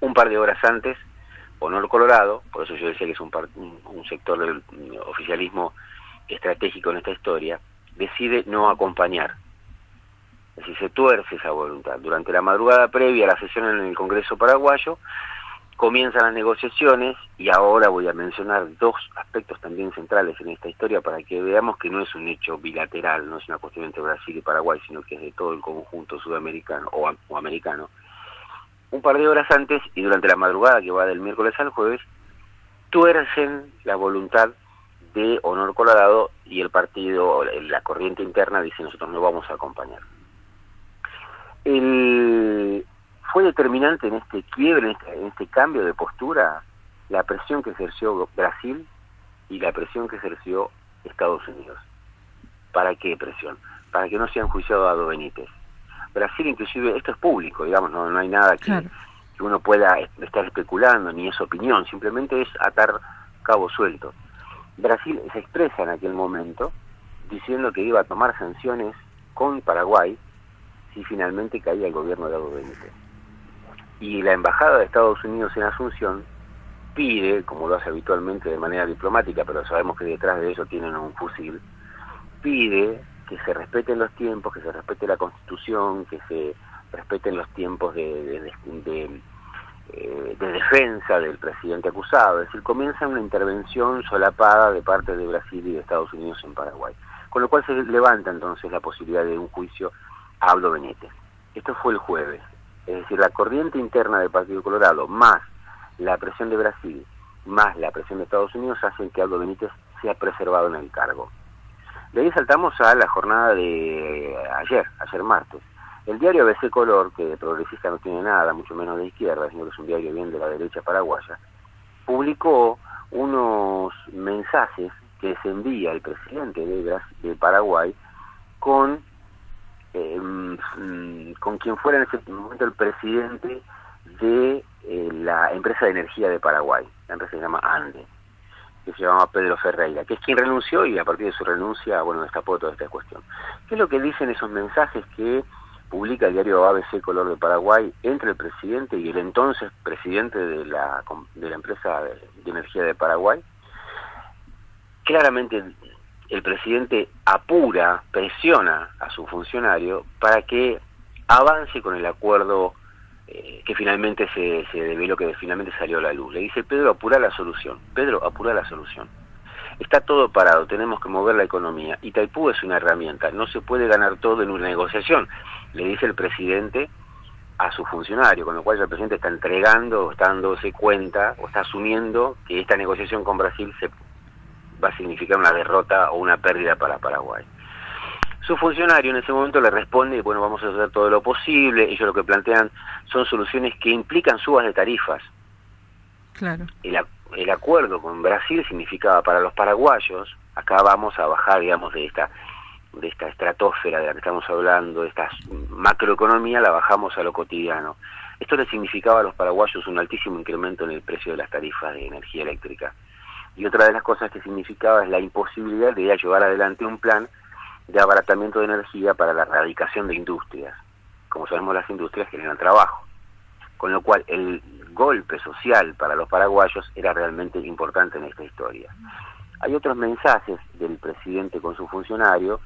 Un par de horas antes, Honor Colorado, por eso yo decía que es un, un sector del oficialismo estratégico en esta historia, decide no acompañar. Es decir, se tuerce esa voluntad. Durante la madrugada previa a la sesión en el Congreso paraguayo, comienzan las negociaciones y ahora voy a mencionar dos aspectos también centrales en esta historia para que veamos que no es un hecho bilateral, no es una cuestión entre Brasil y Paraguay, sino que es de todo el conjunto sudamericano o, americano. Un par de horas antes y durante la madrugada que va del miércoles al jueves, tuercen la voluntad de Honor Colorado y el partido, la corriente interna dice nosotros no vamos a acompañar. El, fue determinante en este quiebre, en este, en este cambio de postura, la presión que ejerció Brasil y la presión que ejerció Estados Unidos. ¿Para qué presión? Para que no sea enjuiciado a Do Benítez. Brasil inclusive, esto es público, digamos, no, no hay nada que, que uno pueda estar especulando, ni es opinión, simplemente es atar cabo suelto. Brasil se expresa en aquel momento diciendo que iba a tomar sanciones con Paraguay si finalmente caía el gobierno de Aldo Benítez. Y la Embajada de Estados Unidos en Asunción pide, como lo hace habitualmente de manera diplomática, pero sabemos que detrás de eso tienen un fusil, pide que se respeten los tiempos, que se respete la Constitución, que se respeten los tiempos de, de, de, de eh, de defensa del presidente acusado, es decir, comienza una intervención solapada de parte de Brasil y de Estados Unidos en Paraguay, con lo cual se levanta entonces la posibilidad de un juicio a Aldo Benítez. Esto fue el jueves, es decir, la corriente interna del Partido Colorado, más la presión de Brasil, más la presión de Estados Unidos, hacen que Aldo Benítez sea preservado en el cargo. De ahí saltamos a la jornada de ayer, ayer martes. El diario ABC Color, que progresista no tiene nada, mucho menos de izquierda, sino que es un diario bien de la derecha paraguaya, publicó unos mensajes que se envía el presidente de, de Paraguay con, eh, con quien fuera en ese momento el presidente de eh, la empresa de energía de Paraguay, la empresa se llama ANDE, que se llama Pedro Ferreira, que es quien renunció y a partir de su renuncia, bueno, destapó toda esta cuestión. ¿Qué es lo que dicen esos mensajes que publica el diario ABC Color de Paraguay entre el presidente y el entonces presidente de la, de la empresa de, energía de Paraguay. Claramente el, presidente apura, presiona a su funcionario para que avance con el acuerdo eh, que finalmente se, se develó, que finalmente salió a la luz. Le dice, Pedro, apura la solución. Pedro, apura la solución. Está todo parado, tenemos que mover la economía. Itaipú es una herramienta, no se puede ganar todo en una negociación, le dice el presidente a su funcionario, con lo cual el presidente está entregando, está dándose cuenta o está asumiendo que esta negociación con Brasil se va a significar una derrota o una pérdida para Paraguay. Su funcionario en ese momento le responde, bueno, vamos a hacer todo lo posible, ellos lo que plantean son soluciones que implican subas de tarifas. Claro. El, el acuerdo con Brasil significaba para los paraguayos, acá vamos a bajar, digamos, de esta de esta estratosfera de la que estamos hablando, de esta macroeconomía, la bajamos a lo cotidiano. Esto le significaba a los paraguayos un altísimo incremento en el precio de las tarifas de energía eléctrica. Y otra de las cosas que significaba es la imposibilidad de llevar adelante un plan de abaratamiento de energía para la erradicación de industrias. Como sabemos, las industrias generan trabajo. Con lo cual, el golpe social para los paraguayos era realmente importante en esta historia. Hay otros mensajes del presidente con su funcionario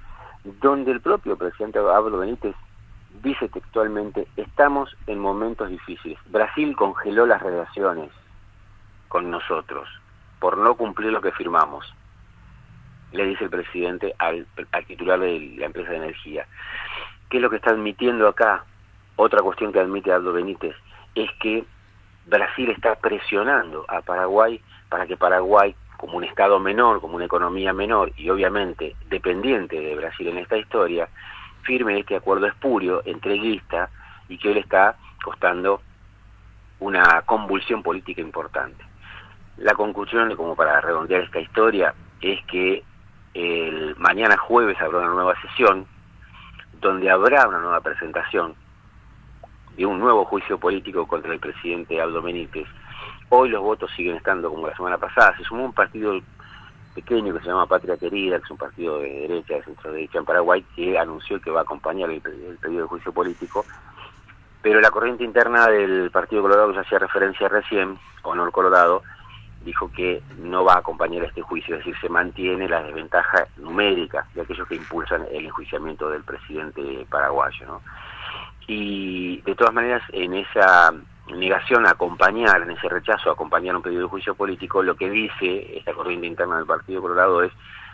donde el propio presidente Pablo Benítez dice textualmente, estamos en momentos difíciles. Brasil congeló las relaciones con nosotros por no cumplir lo que firmamos, le dice el presidente al, titular de la empresa de energía. ¿Qué es lo que está admitiendo acá? Otra cuestión que admite Aldo Benítez es que Brasil está presionando a Paraguay para que Paraguay como un Estado menor, como una economía menor y obviamente dependiente de Brasil en esta historia, firme este acuerdo espurio, entreguista y que hoy le está costando una convulsión política importante. La conclusión, como para redondear esta historia, es que el mañana jueves habrá una nueva sesión donde habrá una nueva presentación de un nuevo juicio político contra el presidente Aldo Benítez Hoy los votos siguen estando como la semana pasada. Se sumó un partido pequeño que se llama Patria Querida, que es un partido de derecha, de centro derecha en Paraguay, que anunció que va a acompañar el, el pedido de juicio político. Pero la corriente interna del Partido Colorado, que ya hacía referencia recién, Honor Colorado, dijo que no va a acompañar este juicio, es decir, se mantiene la desventaja numérica de aquellos que impulsan el enjuiciamiento del presidente paraguayo. ¿no? Y de todas maneras, en esa negación a acompañar, en ese rechazo a acompañar un pedido de juicio político, lo que dice esta corriente interna del Partido Colorado es,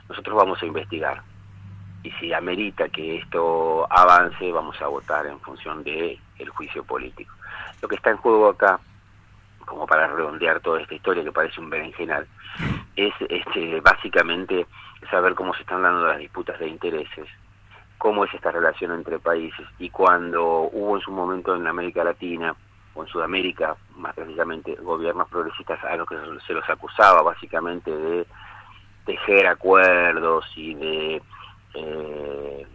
nosotros vamos a investigar. Y si amerita que esto avance, vamos a votar en función de el juicio político. Lo que está en juego acá, como para redondear toda esta historia que parece un berenjenal, es este, básicamente saber cómo se están dando las disputas de intereses, cómo es esta relación entre países y cuando hubo en su momento en América Latina o en Sudamérica, más precisamente, gobiernos progresistas a los que se los acusaba básicamente de tejer acuerdos y de eh,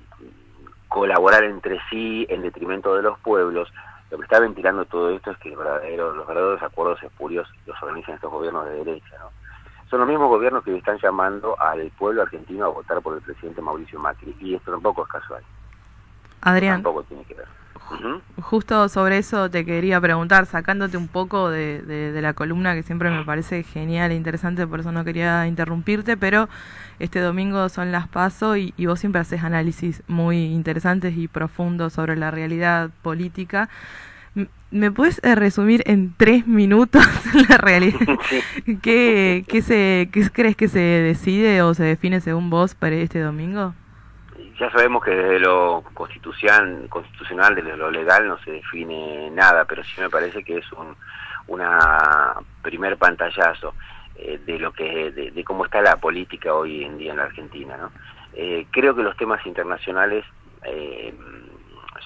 colaborar entre sí en detrimento de los pueblos, lo que está ventilando todo esto es que el verdadero, los verdaderos acuerdos espurios los organizan estos gobiernos de derecha. ¿no? Son los mismos gobiernos que están llamando al pueblo argentino a votar por el presidente Mauricio Macri, y esto tampoco es casual. Adrián. Tampoco tiene que ver. Justo sobre eso te quería preguntar, sacándote un poco de, de- de la columna que siempre me parece genial e interesante, por eso no quería interrumpirte, pero este domingo son las PASO y, y vos siempre haces análisis muy interesantes y profundos sobre la realidad política. ¿Me puedes eh, resumir en tres minutos [LAUGHS] la realidad? ¿Qué, qué, se, ¿Qué crees que se decide o se define según vos para este domingo? Ya sabemos que desde lo constitucional, constitucional, desde lo legal, no se define nada, pero sí me parece que es un una primer pantallazo eh, de lo que de, de cómo está la política hoy en día en la Argentina. ¿no? Eh, creo que los temas internacionales eh,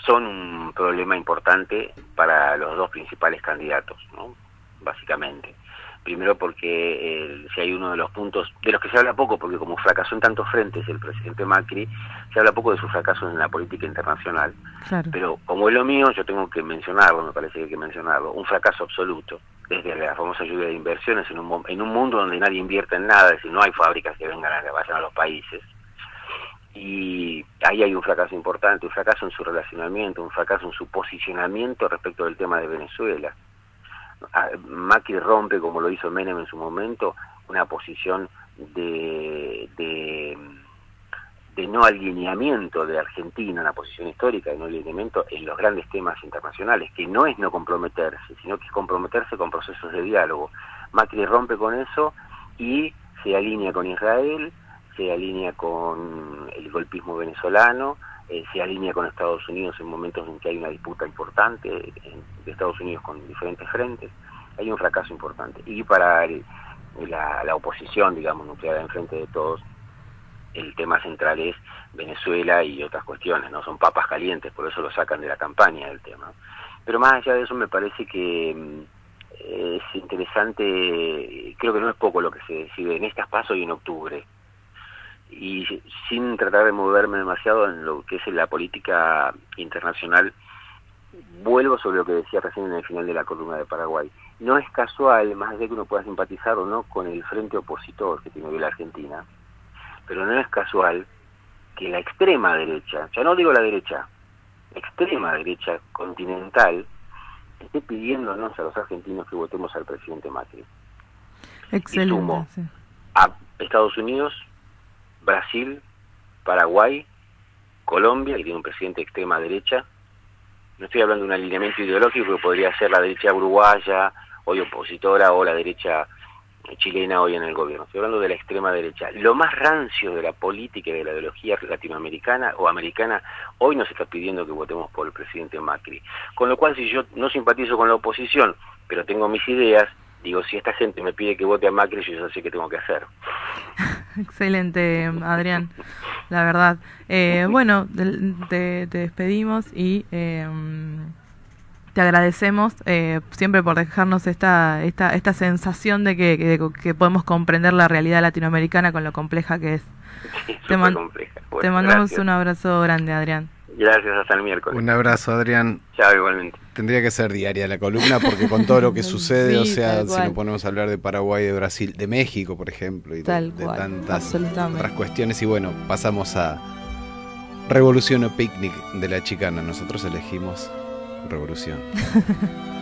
son un problema importante para los dos principales candidatos, ¿no? básicamente. Primero porque eh, si hay uno de los puntos de los que se habla poco, porque como fracasó en tantos frentes el presidente Macri, se habla poco de sus fracasos en la política internacional. Claro. Pero como es lo mío, yo tengo que mencionarlo, me parece que hay que mencionarlo, un fracaso absoluto, desde la famosa lluvia de inversiones en un, en un mundo donde nadie invierte en nada, es decir, no hay fábricas que vengan a que vayan a los países. Y ahí hay un fracaso importante, un fracaso en su relacionamiento, un fracaso en su posicionamiento respecto del tema de Venezuela. Macri rompe, como lo hizo Menem en su momento, una posición de, de, de no alineamiento de Argentina, una posición histórica de no alineamiento en los grandes temas internacionales, que no es no comprometerse, sino que es comprometerse con procesos de diálogo. Macri rompe con eso y se alinea con Israel, se alinea con el golpismo venezolano, eh, se alinea con Estados Unidos en momentos en que hay una disputa importante en- de Estados Unidos con diferentes frentes, hay un fracaso importante. Y para el- la, oposición, digamos, nuclear enfrente de todos, el tema central es Venezuela y otras cuestiones, no son papas calientes, por eso lo sacan de la campaña del tema. Pero más allá de eso me parece que mm, es interesante, creo que no es poco lo que se decide en estas pasos y en octubre y sin tratar de moverme demasiado en lo que es la política internacional, vuelvo sobre lo que decía recién en el final de la columna de Paraguay. No es casual, más allá de que uno pueda simpatizar o no con el frente opositor que tiene hoy la Argentina, pero no es casual que la extrema derecha, ya no digo la derecha, extrema derecha continental, esté pidiéndonos a los argentinos que votemos al presidente Macri. Excelente. sumo. sí. a Estados Unidos, Brasil, Paraguay, Colombia, que tiene un presidente de extrema derecha. No estoy hablando de un alineamiento ideológico que podría ser la derecha uruguaya, hoy opositora, o la derecha chilena hoy en el gobierno. Estoy hablando de la extrema derecha. Lo más rancio de la política y de la ideología latinoamericana o americana hoy nos está pidiendo que votemos por el presidente Macri. Con lo cual, si yo no simpatizo con la oposición, pero tengo mis ideas, digo, si esta gente me pide que vote a Macri, yo ya sé qué tengo que hacer. [LAUGHS] Excelente, Adrián, la verdad. Eh, bueno, te, te despedimos y eh, te agradecemos eh, siempre por dejarnos esta, esta, esta sensación de que, que, que podemos comprender la realidad latinoamericana con lo compleja que es. [LAUGHS] Te, man- compleja. te mandamos gracias. un abrazo grande, Adrián. Gracias, hasta el miércoles. Un abrazo, Adrián. Chao, igualmente. Tendría que ser diaria la columna porque con todo lo que [LAUGHS] sucede, Sí, o sea, si nos ponemos a hablar de Paraguay, de Brasil, de México, por ejemplo, y de, Tal de cual, tantas otras cuestiones, y bueno, pasamos a Revolución o Picnic de la Chicana. Nosotros elegimos Revolución. [LAUGHS]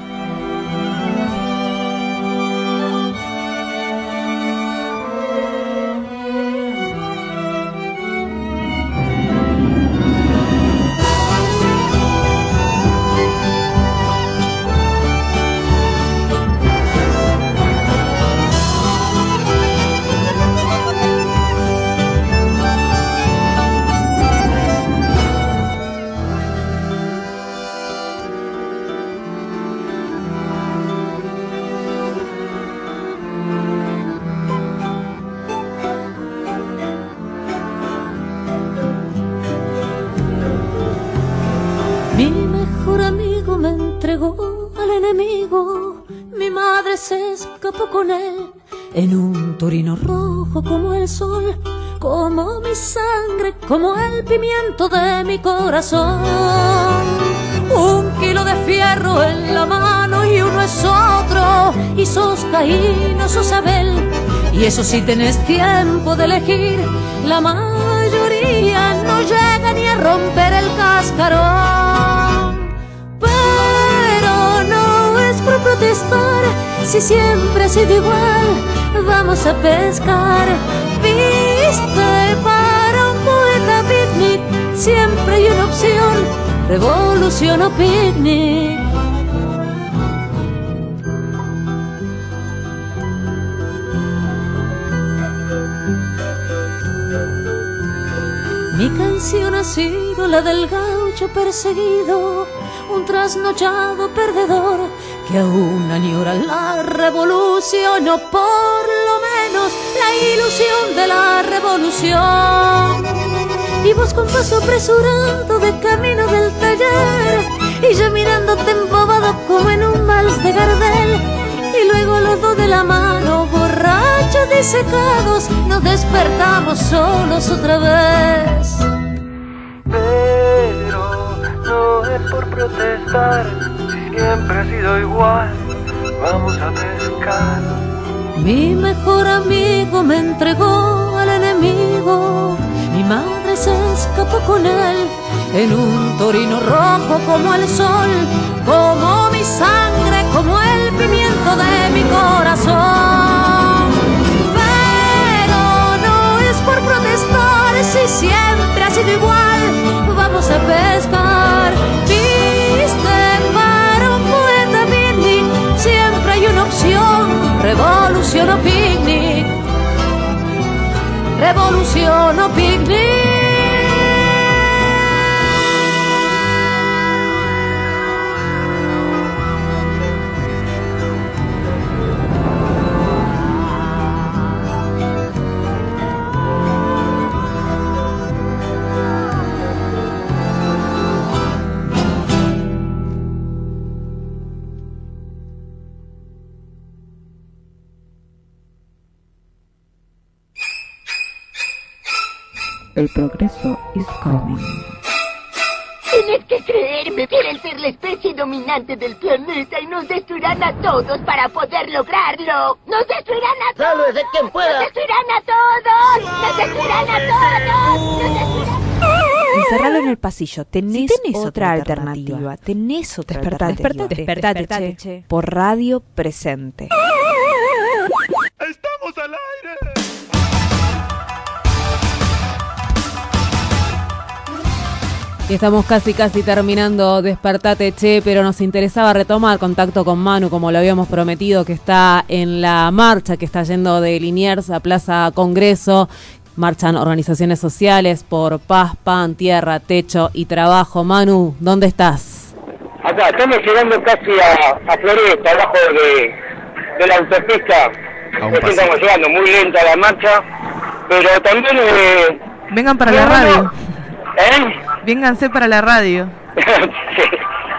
como mi sangre, como el pimiento de mi corazón. Un kilo de fierro en la mano y uno es otro, y sos Caín o sos Abel. Y eso si tenés tiempo de elegir, la mayoría no llega ni a romper el cascarón. Pero no es por protestar, si siempre ha sido igual, vamos a pescar. Para un poeta picnic, siempre hay una opción, revolución o picnic. Mi canción ha sido la del gaucho perseguido, un trasnochado perdedor que aún añora la revolución o por lo menos la ilusión de la revolución. Y vos con paso apresurado de camino del taller y yo mirándote embobado como en un vals de Gardel. Y luego los dos de la mano, borrachos y secados, nos despertamos solos otra vez. Pero no es por protestar, si siempre ha sido igual, vamos a pescar. Mi mejor amigo me entregó al enemigo, mi madre se escapó con él en un torino rojo como el sol, como mi sangre, como el pimiento de mi corazón. Pero no es por protestar, si siempre ha sido igual, vamos a pescar. Opción, revolución o picnic. Revolución o picnic. Is coming. Tienes que creerme, quieren ser la especie dominante del planeta y nos destruirán a todos para poder lograrlo. ¡Nos destruirán a todos! ¡Sálvese quien pueda! ¡Nos destruirán a todos! ¡Nos destruirán a todos! ¡Nos destruirán! Encerralo en el pasillo. Tenés, tenés otra, otra alternativa. alternativa. Tenés otra Despertate, alternativa. despertate, Despertate, che. che. Por radio presente. [LAUGHS] estamos casi casi terminando Despertate Che, pero nos interesaba retomar contacto con Manu, como lo habíamos prometido, que está en la marcha que está yendo de Liniers a Plaza Congreso. Marchan organizaciones sociales por paz, pan, tierra, techo y trabajo. Manu, ¿dónde estás? Acá, estamos llegando casi a, a Floresta, abajo de, de la autopista. Estamos llegando, muy lenta la marcha, pero también... Eh, Vengan para la radio. ¿Eh? Vénganse para la radio. [LAUGHS] Sí.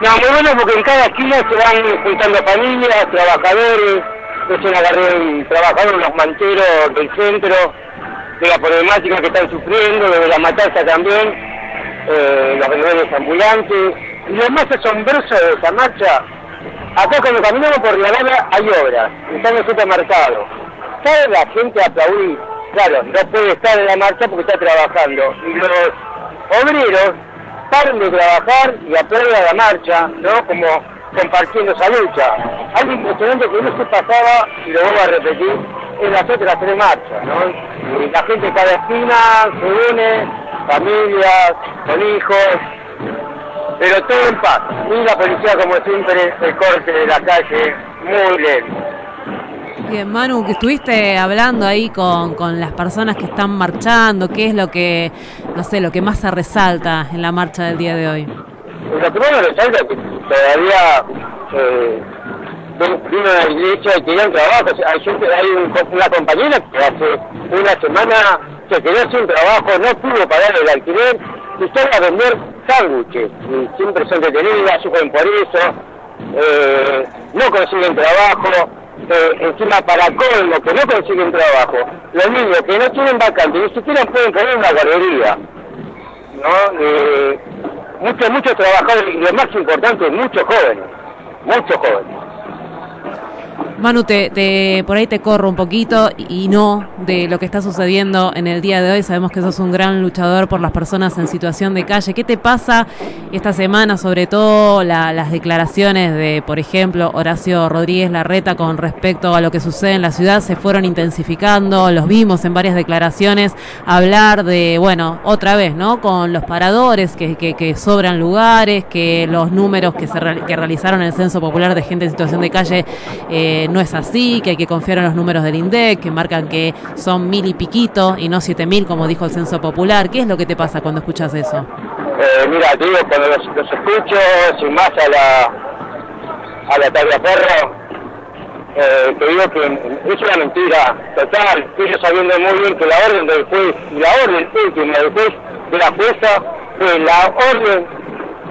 No, muy bueno porque en cada esquina se van juntando familias, trabajadores, es una carrera trabajadores, los manteros del centro, de la problemática que están sufriendo, de la matanza también, eh, los vendedores ambulantes. Y lo más asombroso de esa marcha, acá cuando caminamos por la nada hay obras, están los supermercados. Sale la gente aplaudir, claro, no puede estar en la marcha porque está trabajando. Y los obreros paran de trabajar y aplauden la marcha, ¿no? Como compartiendo esa lucha. Algo impresionante que no se pasaba, y lo vuelvo a repetir, en las otras tres marchas, ¿no? La gente cada esquina se une, familias, con hijos, pero todo en paz. Y la policía, como siempre, el corte de la calle, muy lento. Bien, Manu, que estuviste hablando ahí con, con las personas que están marchando, ¿qué es lo que, no sé, lo que más se resalta en la marcha del día de hoy? Lo primero resalta que todavía eh, vino a la iglesia y querían trabajo. Hay, gente, hay un- una compañera que hace una semana se quedó sin trabajo, no pudo pagar el alquiler y sale a vender sándwiches. Siempre son detenidas, sufren por eso. eh, no consiguen trabajo, eh, encima para colmo que no consiguen trabajo, los niños que no tienen vacante ni siquiera pueden poner una guardería, ¿no? Eh, muchos, muchos trabajadores y lo más importante, muchos jóvenes, muchos jóvenes. Manu, te, por ahí te corro un poquito y no de lo que está sucediendo en el día de hoy. Sabemos que sos un gran luchador por las personas en situación de calle. ¿Qué te pasa esta semana, sobre todo la- las declaraciones de, por ejemplo, Horacio Rodríguez Larreta con respecto a lo que sucede en la ciudad? Se fueron intensificando, los vimos en varias declaraciones hablar de, bueno, otra vez, ¿no? Con los paradores, que, que- que sobran lugares, que los números que, se que realizaron en el Censo Popular de gente en situación de calle eh, no es así, que hay que confiar en los números del INDEC, que marcan que son mil y piquito y no siete mil, como dijo el Censo Popular. ¿Qué es lo que te pasa cuando escuchas eso? Eh, mira, te digo, cuando los, los escucho, sin más a la, a la Tavia Ferro, eh, te digo que es una mentira total, ellos sabiendo muy bien que la orden del juez, la orden última del juez, de la jueza, fue la orden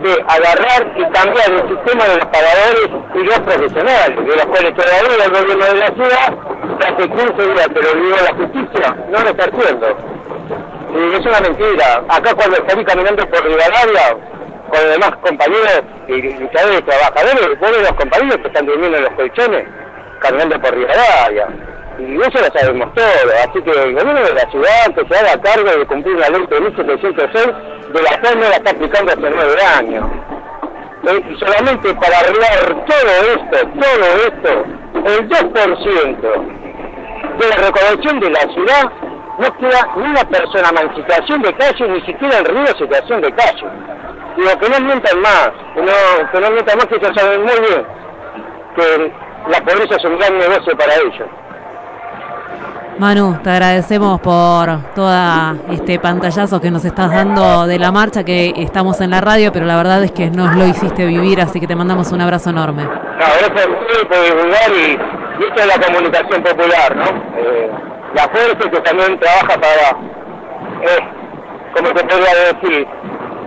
de agarrar y cambiar el sistema de los pagadores y los profesionales, de los cuales todavía el gobierno de la ciudad hace 15 días, pero la justicia no lo está. Y es una mentira. Acá cuando salí caminando por Rivadavia, con los demás compañeros y luchadores y trabajadores, vos los compañeros que están durmiendo en los colchones, caminando por Rivadavia. Y eso lo sabemos todo. Así que el gobierno de la ciudad que se haga cargo de cumplir una ley de 1706, de la cual no la está aplicando hace nueve años. Y solamente para arreglar todo esto, todo esto, el 2% de la recaudación de la ciudad no queda ni una persona en situación de calle, ni siquiera en situación de calle. Digo, que no mientan más, que no, que no mientan más, que ellos saben muy bien que la pobreza es un gran negocio para ellos. Manu, te agradecemos por toda este pantallazo que nos estás dando de la marcha, que estamos en la radio, pero la verdad es que nos lo hiciste vivir, así que te mandamos un abrazo enorme. No, gracias a ustedes por divulgar y, y esto es la comunicación popular, ¿no? Eh, la fuerza que también trabaja para, eh, como te podría decir,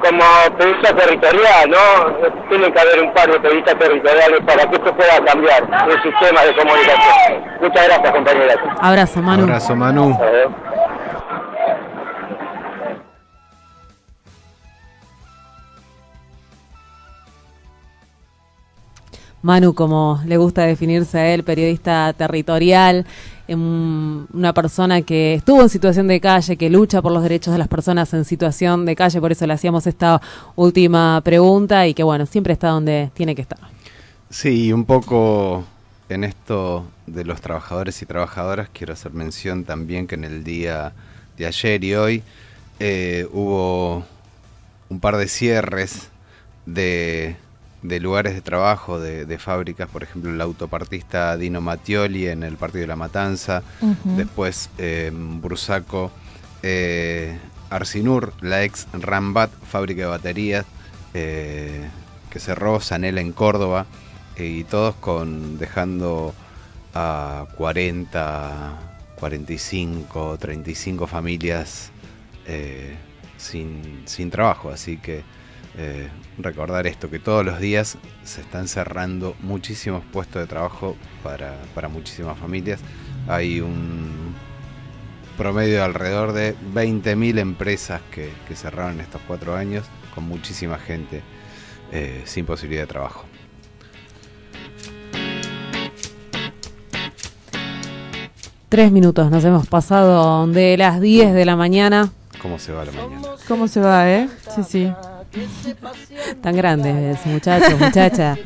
como periodista territorial, ¿no? Tiene que haber un par de periodistas territoriales para que esto pueda cambiar el sistema de comunicación. Muchas gracias, compañeras. Abrazo, Manu. Abrazo, Manu. Manu, como le gusta definirse a él, periodista territorial, em, una persona que estuvo en situación de calle, que lucha por los derechos de las personas en situación de calle, por eso le hacíamos esta última pregunta y que bueno, siempre está donde tiene que estar. Sí, un poco en esto de los trabajadores y trabajadoras quiero hacer mención también que en el día de ayer y hoy eh, hubo un par de cierres de, de lugares de trabajo, de, de fábricas, por ejemplo el autopartista Dino Mattioli en el Partido de la Matanza, después eh, Bursaco eh, Arsinur, la ex Rambat, fábrica de baterías, eh, que cerró, Sanela en Córdoba, eh, y todos con dejando a 40, 45, 35 familias sin, sin trabajo. Así que eh, recordar esto, que todos los días se están cerrando muchísimos puestos de trabajo para, para muchísimas familias. Hay un promedio de alrededor de 20.000 empresas que, que cerraron en estos cuatro años, con muchísima gente eh, sin posibilidad de trabajo. Tres minutos, nos hemos pasado de las 10 de la mañana. ¿Cómo se va la mañana? ¿Cómo se va, eh? Sí, sí. [LAUGHS] Tan grande ese muchacho, muchacha.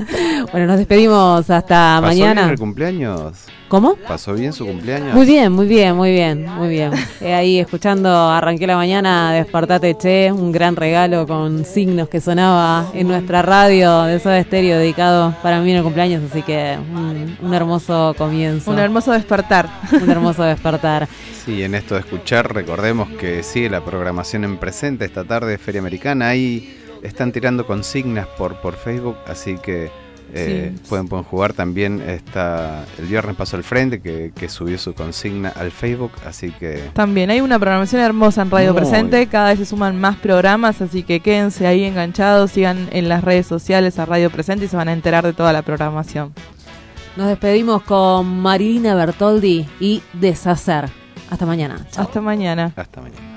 Bueno, nos despedimos hasta ¿Pasó mañana. bien el cumpleaños? ¿Cómo? ¿Pasó bien su cumpleaños? Muy bien, muy bien, muy bien, muy bien. Eh, ahí escuchando Arranqué la mañana, Despertate Che, un gran regalo con signos que sonaba en nuestra radio de Soda Estéreo dedicado para mí en el cumpleaños, así que un, un hermoso comienzo. Un hermoso despertar. Un hermoso despertar. Sí, en esto de escuchar, recordemos que sigue la programación en presente esta tarde de Feria Americana. Ahí están tirando consignas por, por Facebook, así que Eh, pueden, pueden jugar también está el viernes pasó al frente que, que subió su consigna al Facebook así que También hay una programación hermosa en Radio Muy. Presente, cada vez se suman más programas, así que quédense ahí enganchados, sigan en las redes sociales a Radio Presente y se van a enterar de toda la programación. Nos despedimos con Marilina Bertoldi y Deshacer. Hasta mañana. Chao. Hasta mañana. hasta mañana